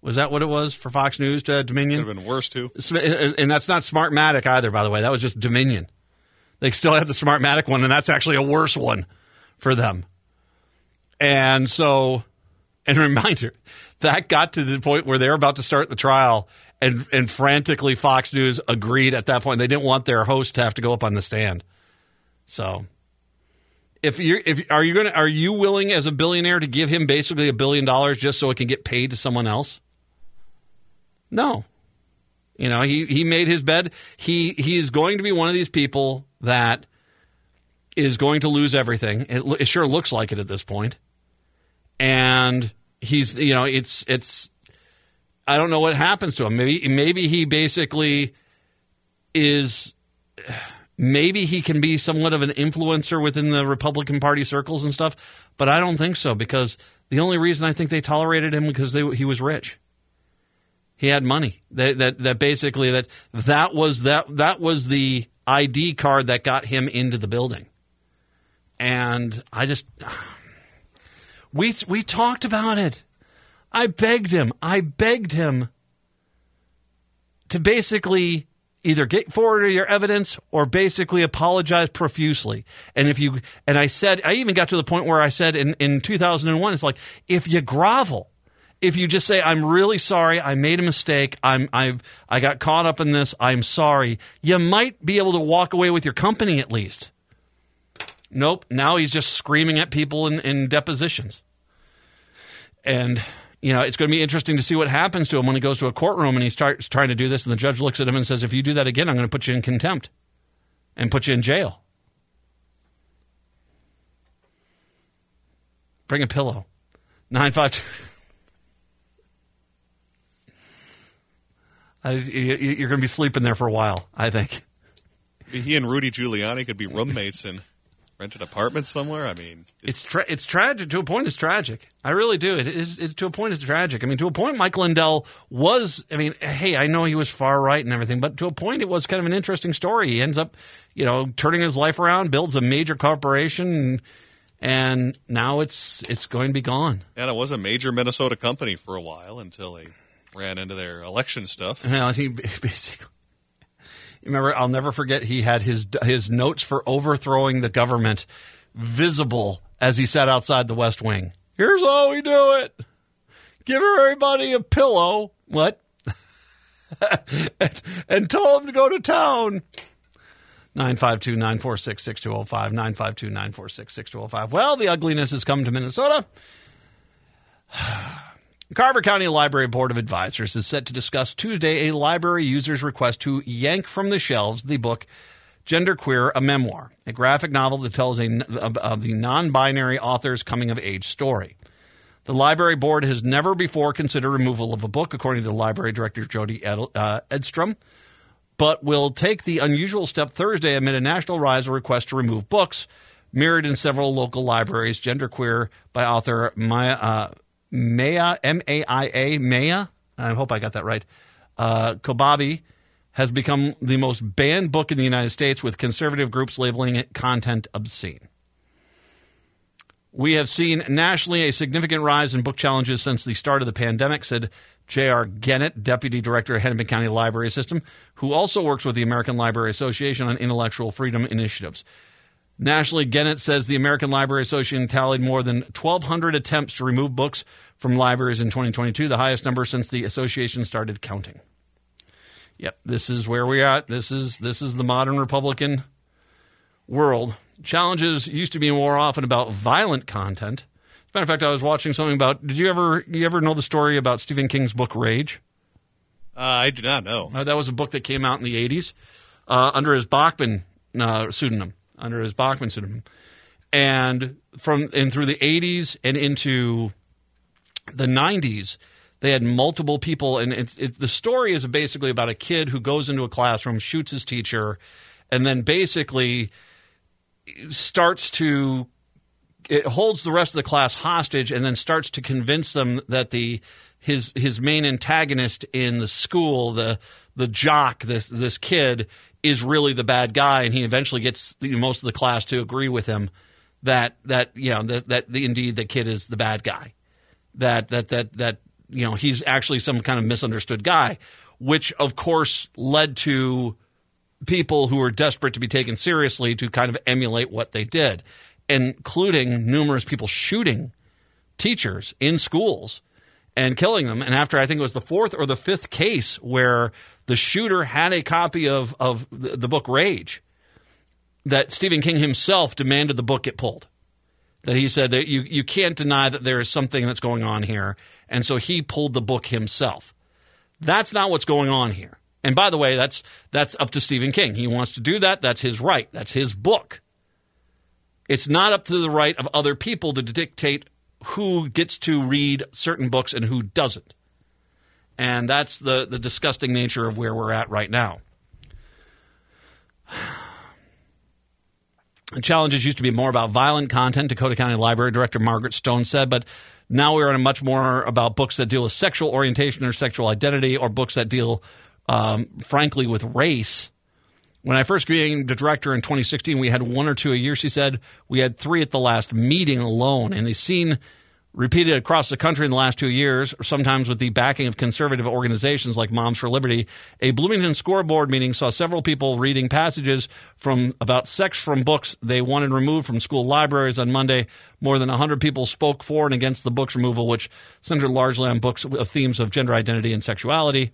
Was that what it was for Fox News to uh, Dominion? Could have been worse too. Uh, uh, and that's not Smartmatic either, by the way. That was just Dominion. They still have the Smartmatic one, and that's actually a worse one for them. And so, and reminder, that got to the point where they were about to start the trial, and and frantically Fox News agreed at that point. They didn't want their host to have to go up on the stand. So, if you're if are you gonna are you willing as a billionaire to give him basically a billion dollars just so it can get paid to someone else? No. You know, he he made his bed. He he is going to be one of these people that is going to lose everything. It, it sure looks like it at this point. And he's you know, it's it's I don't know what happens to him. Maybe maybe he basically is maybe he can be somewhat of an influencer within the Republican Party circles and stuff, but I don't think so because the only reason I think they tolerated him because they, he was rich. He had money. That, that that basically that that was that that was the ID card that got him into the building. And I just we we talked about it. I begged him. I begged him to basically either get forward your evidence or basically apologize profusely. And if you and I said I even got to the point where I said in in 2001 it's like if you grovel if you just say I'm really sorry, I made a mistake, I'm I've I got caught up in this, I'm sorry, you might be able to walk away with your company at least. Nope, now he's just screaming at people in, in depositions. And you know, it's going to be interesting to see what happens to him when he goes to a courtroom and he starts trying to do this and the judge looks at him and says if you do that again, I'm going to put you in contempt and put you in jail. Bring a pillow. 952 I, you- you're going to be sleeping there for a while, I think. He and Rudy Giuliani could be roommates in rented apartment somewhere. I mean, It's tra- it's tragic to a point. It's tragic. I really do. It is it, to a point. It's tragic. I mean, to a point, Mike Lindell was. I mean, hey, I know he was far right and everything, but to a point, it was kind of an interesting story. He ends up, you know, turning his life around, builds a major corporation, and, and now it's it's going to be gone. and it was a major Minnesota company for a while until they ran into their election stuff. Well, he [LAUGHS] basically. Remember, I'll never forget. He had his his notes for overthrowing the government visible as he sat outside the West Wing. Here's how we do it: give everybody a pillow. What? [LAUGHS] and, and tell them to go to town. 952 946 6205. 952 946 6205. Well, the ugliness has come to Minnesota. [SIGHS] Carver County Library Board of Advisors is set to discuss Tuesday a library user's request to yank from the shelves the book Genderqueer, a Memoir, a graphic novel that tells a, of, of the non binary author's coming of age story. The library board has never before considered removal of a book, according to library director Jody Ed, uh, Edstrom, but will take the unusual step Thursday amid a national rise of requests to remove books mirrored in several local libraries. Genderqueer by author Maya, uh, Maya M A I A, Maya, I hope I got that right, uh, Kobabe, has become the most banned book in the United States, with conservative groups labeling it content obscene. We have seen nationally a significant rise in book challenges since the start of the pandemic, said J.R. Gennett, Deputy Director of Hennepin County Library System, who also works with the American Library Association on intellectual freedom initiatives. Nationally, Gennett says the American Library Association tallied more than 1,200 attempts to remove books from libraries in 2022, the highest number since the association started counting. Yep, this is where we are at. This is this is the modern Republican world. Challenges used to be more often about violent content. As a matter of fact, I was watching something about. Did you ever you ever know the story about Stephen King's book Rage? Uh, I do not know. Uh, that was a book that came out in the 80s uh, under his Bachman uh, pseudonym, under his Bachman pseudonym, and from and through the 80s and into the 90s, they had multiple people, and it's it, the story is basically about a kid who goes into a classroom, shoots his teacher, and then basically starts to it holds the rest of the class hostage and then starts to convince them that the his his main antagonist in the school the the jock this this kid is really the bad guy and he eventually gets the, most of the class to agree with him that that you know that that indeed the kid is the bad guy that that that that you know he's actually some kind of misunderstood guy which of course led to people who were desperate to be taken seriously to kind of emulate what they did including numerous people shooting teachers in schools and killing them. And after I think it was the fourth or the fifth case where the shooter had a copy of, of the book Rage, that Stephen King himself demanded the book get pulled. That he said that you, you can't deny that there is something that's going on here. And so he pulled the book himself. That's not what's going on here. And by the way, that's that's up to Stephen King. He wants to do that. That's his right. That's his book. It's not up to the right of other people to dictate who gets to read certain books and who doesn't. And that's the, the disgusting nature of where we're at right now. Challenges used to be more about violent content, Dakota County Library Director Margaret Stone said, but now we're in much more about books that deal with sexual orientation or sexual identity or books that deal, um, frankly, with race when I first became the director in 2016, we had one or two a year, she said. We had three at the last meeting alone. And they've seen repeated across the country in the last two years, sometimes with the backing of conservative organizations like Moms for Liberty. A Bloomington scoreboard meeting saw several people reading passages from about sex from books they wanted removed from school libraries on Monday. More than 100 people spoke for and against the book's removal, which centered largely on books of themes of gender identity and sexuality.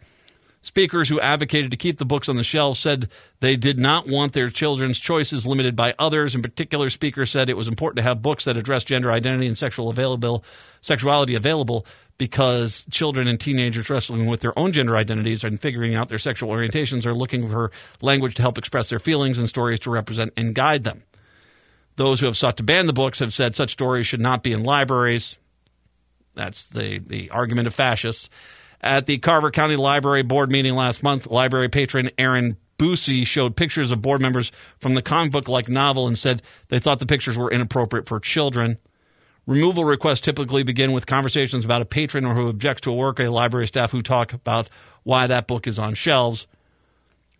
Speakers who advocated to keep the books on the shelves said they did not want their children's choices limited by others. In particular, speakers said it was important to have books that address gender identity and sexual available, sexuality available because children and teenagers wrestling with their own gender identities and figuring out their sexual orientations are looking for language to help express their feelings and stories to represent and guide them. Those who have sought to ban the books have said such stories should not be in libraries. That's the, the argument of fascists. At the Carver County Library Board meeting last month, library patron Aaron Boosie showed pictures of board members from the comic book like novel and said they thought the pictures were inappropriate for children. Removal requests typically begin with conversations about a patron or who objects to a work, a library staff who talk about why that book is on shelves.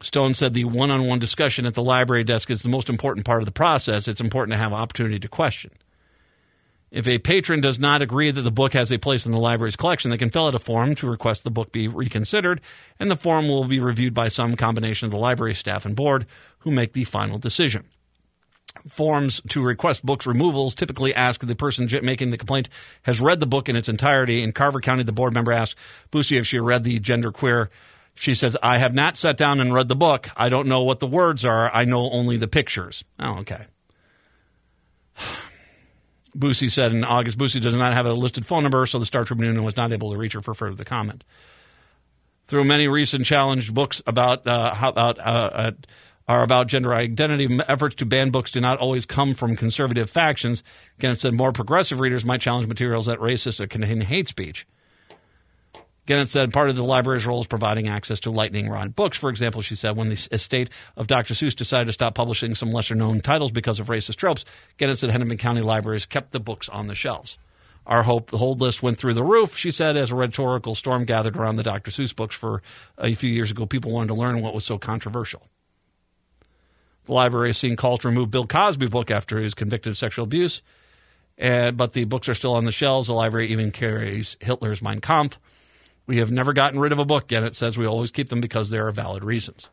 Stone said the one on one discussion at the library desk is the most important part of the process. It's important to have opportunity to question. If a patron does not agree that the book has a place in the library's collection, they can fill out a form to request the book be reconsidered, and the form will be reviewed by some combination of the library staff and board who make the final decision. Forms to request books removals typically ask the person making the complaint has read the book in its entirety. In Carver County, the board member asked Boosie if she read the genderqueer. She says, I have not sat down and read the book. I don't know what the words are. I know only the pictures. Oh, okay. Boosie said in August, Boosie does not have a listed phone number, so the Star Tribune was not able to reach her for further comment. Through many recent challenged books about uh, how about uh, uh, are about gender identity, efforts to ban books do not always come from conservative factions. Again, it said more progressive readers might challenge materials that racist or contain hate speech. Gennett said part of the library's role is providing access to lightning rod books. For example, she said when the estate of Dr. Seuss decided to stop publishing some lesser known titles because of racist tropes, Gennett said Hennepin County libraries kept the books on the shelves. Our hope, the hold list went through the roof, she said, as a rhetorical storm gathered around the Dr. Seuss books for a few years ago. People wanted to learn what was so controversial. The library has seen calls to remove Bill Cosby book after he was convicted of sexual abuse, and, but the books are still on the shelves. The library even carries Hitler's Mein Kampf. We have never gotten rid of a book, and it says we always keep them because there are valid reasons.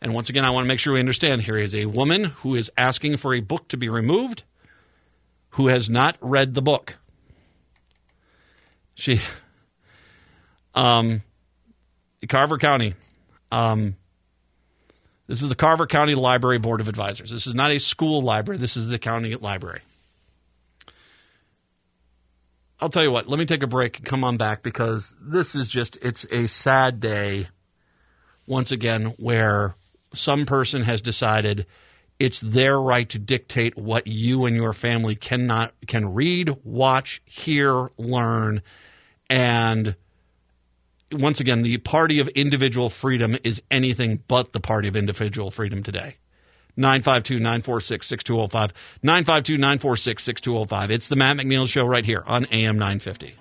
And once again, I want to make sure we understand here is a woman who is asking for a book to be removed who has not read the book. She, um, Carver County, um, this is the Carver County Library Board of Advisors. This is not a school library. This is the county library. I'll tell you what, let me take a break and come on back because this is just, it's a sad day once again where some person has decided it's their right to dictate what you and your family cannot, can read, watch, hear, learn. And once again, the party of individual freedom is anything but the party of individual freedom today. 952 946 6205. 952 946 6205. It's the Matt McNeil Show right here on AM 950.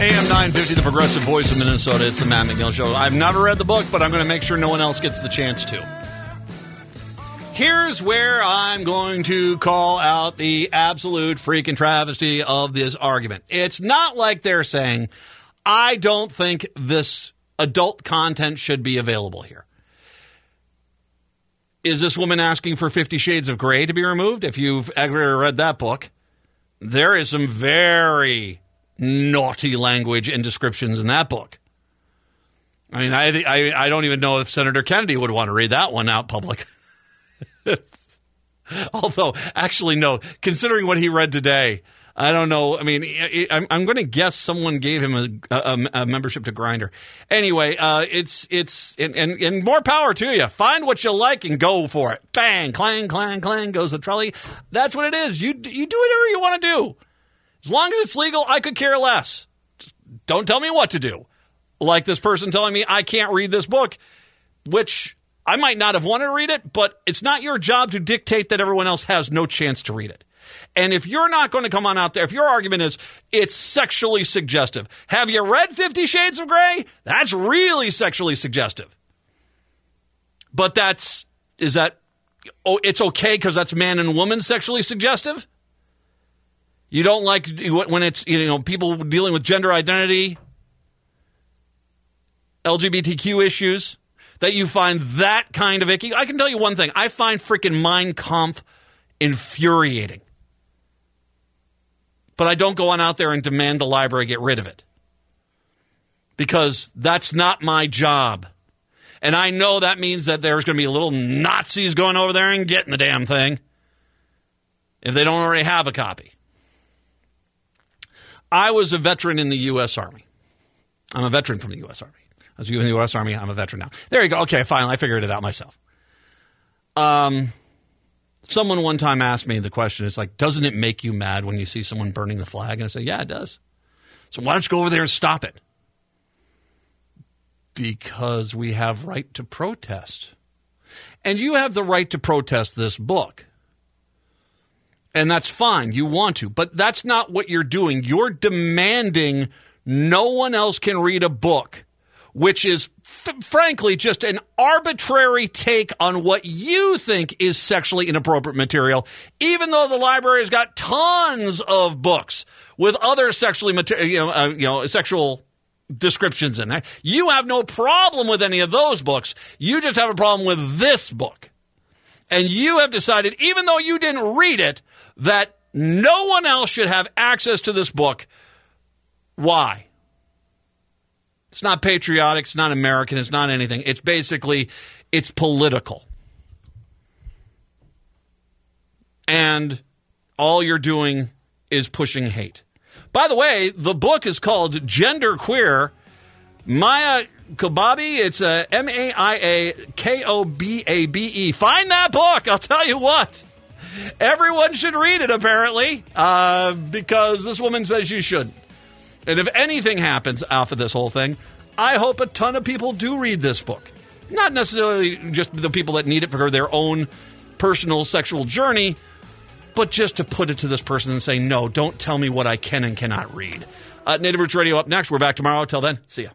AM 950, the progressive voice of Minnesota. It's the Matt McNeil Show. I've never read the book, but I'm going to make sure no one else gets the chance to. Here's where I'm going to call out the absolute freaking travesty of this argument. It's not like they're saying, I don't think this adult content should be available here. Is this woman asking for Fifty Shades of Grey to be removed? If you've ever read that book, there is some very naughty language and descriptions in that book. I mean, I, I, I don't even know if Senator Kennedy would want to read that one out public. [LAUGHS] [LAUGHS] Although, actually, no. Considering what he read today, I don't know. I mean, I'm, I'm going to guess someone gave him a, a, a membership to Grindr. Anyway, uh, it's it's and, and, and more power to you. Find what you like and go for it. Bang, clang, clang, clang goes the trolley. That's what it is. You you do whatever you want to do, as long as it's legal. I could care less. Don't tell me what to do. Like this person telling me I can't read this book, which I might not have wanted to read it, but it's not your job to dictate that everyone else has no chance to read it. And if you're not going to come on out there, if your argument is it's sexually suggestive, have you read Fifty Shades of Grey? That's really sexually suggestive. But that's, is that, oh, it's okay because that's man and woman sexually suggestive? You don't like when it's, you know, people dealing with gender identity, LGBTQ issues? That you find that kind of icky. I can tell you one thing. I find freaking Mein Kampf infuriating. But I don't go on out there and demand the library get rid of it. Because that's not my job. And I know that means that there's going to be little Nazis going over there and getting the damn thing if they don't already have a copy. I was a veteran in the U.S. Army. I'm a veteran from the U.S. Army. Was in the U.S. Army. I'm a veteran now. There you go. Okay, fine. I figured it out myself. Um, someone one time asked me the question. It's like, doesn't it make you mad when you see someone burning the flag? And I said, yeah, it does. So why don't you go over there and stop it? Because we have right to protest. And you have the right to protest this book. And that's fine. You want to. But that's not what you're doing. You're demanding no one else can read a book which is f- frankly just an arbitrary take on what you think is sexually inappropriate material, even though the library has got tons of books with other sexually material, you know, uh, you know, sexual descriptions in there. You have no problem with any of those books. You just have a problem with this book. And you have decided, even though you didn't read it, that no one else should have access to this book. Why? It's not patriotic. It's not American. It's not anything. It's basically, it's political. And all you're doing is pushing hate. By the way, the book is called Gender Queer Maia Kobabe. It's a M A I A K O B A B E. Find that book. I'll tell you what. Everyone should read it, apparently, uh, because this woman says you should. And if anything happens off of this whole thing, I hope a ton of people do read this book. Not necessarily just the people that need it for their own personal sexual journey, but just to put it to this person and say, no, don't tell me what I can and cannot read. Uh, Native Roots Radio up next. We're back tomorrow. Till then, see ya.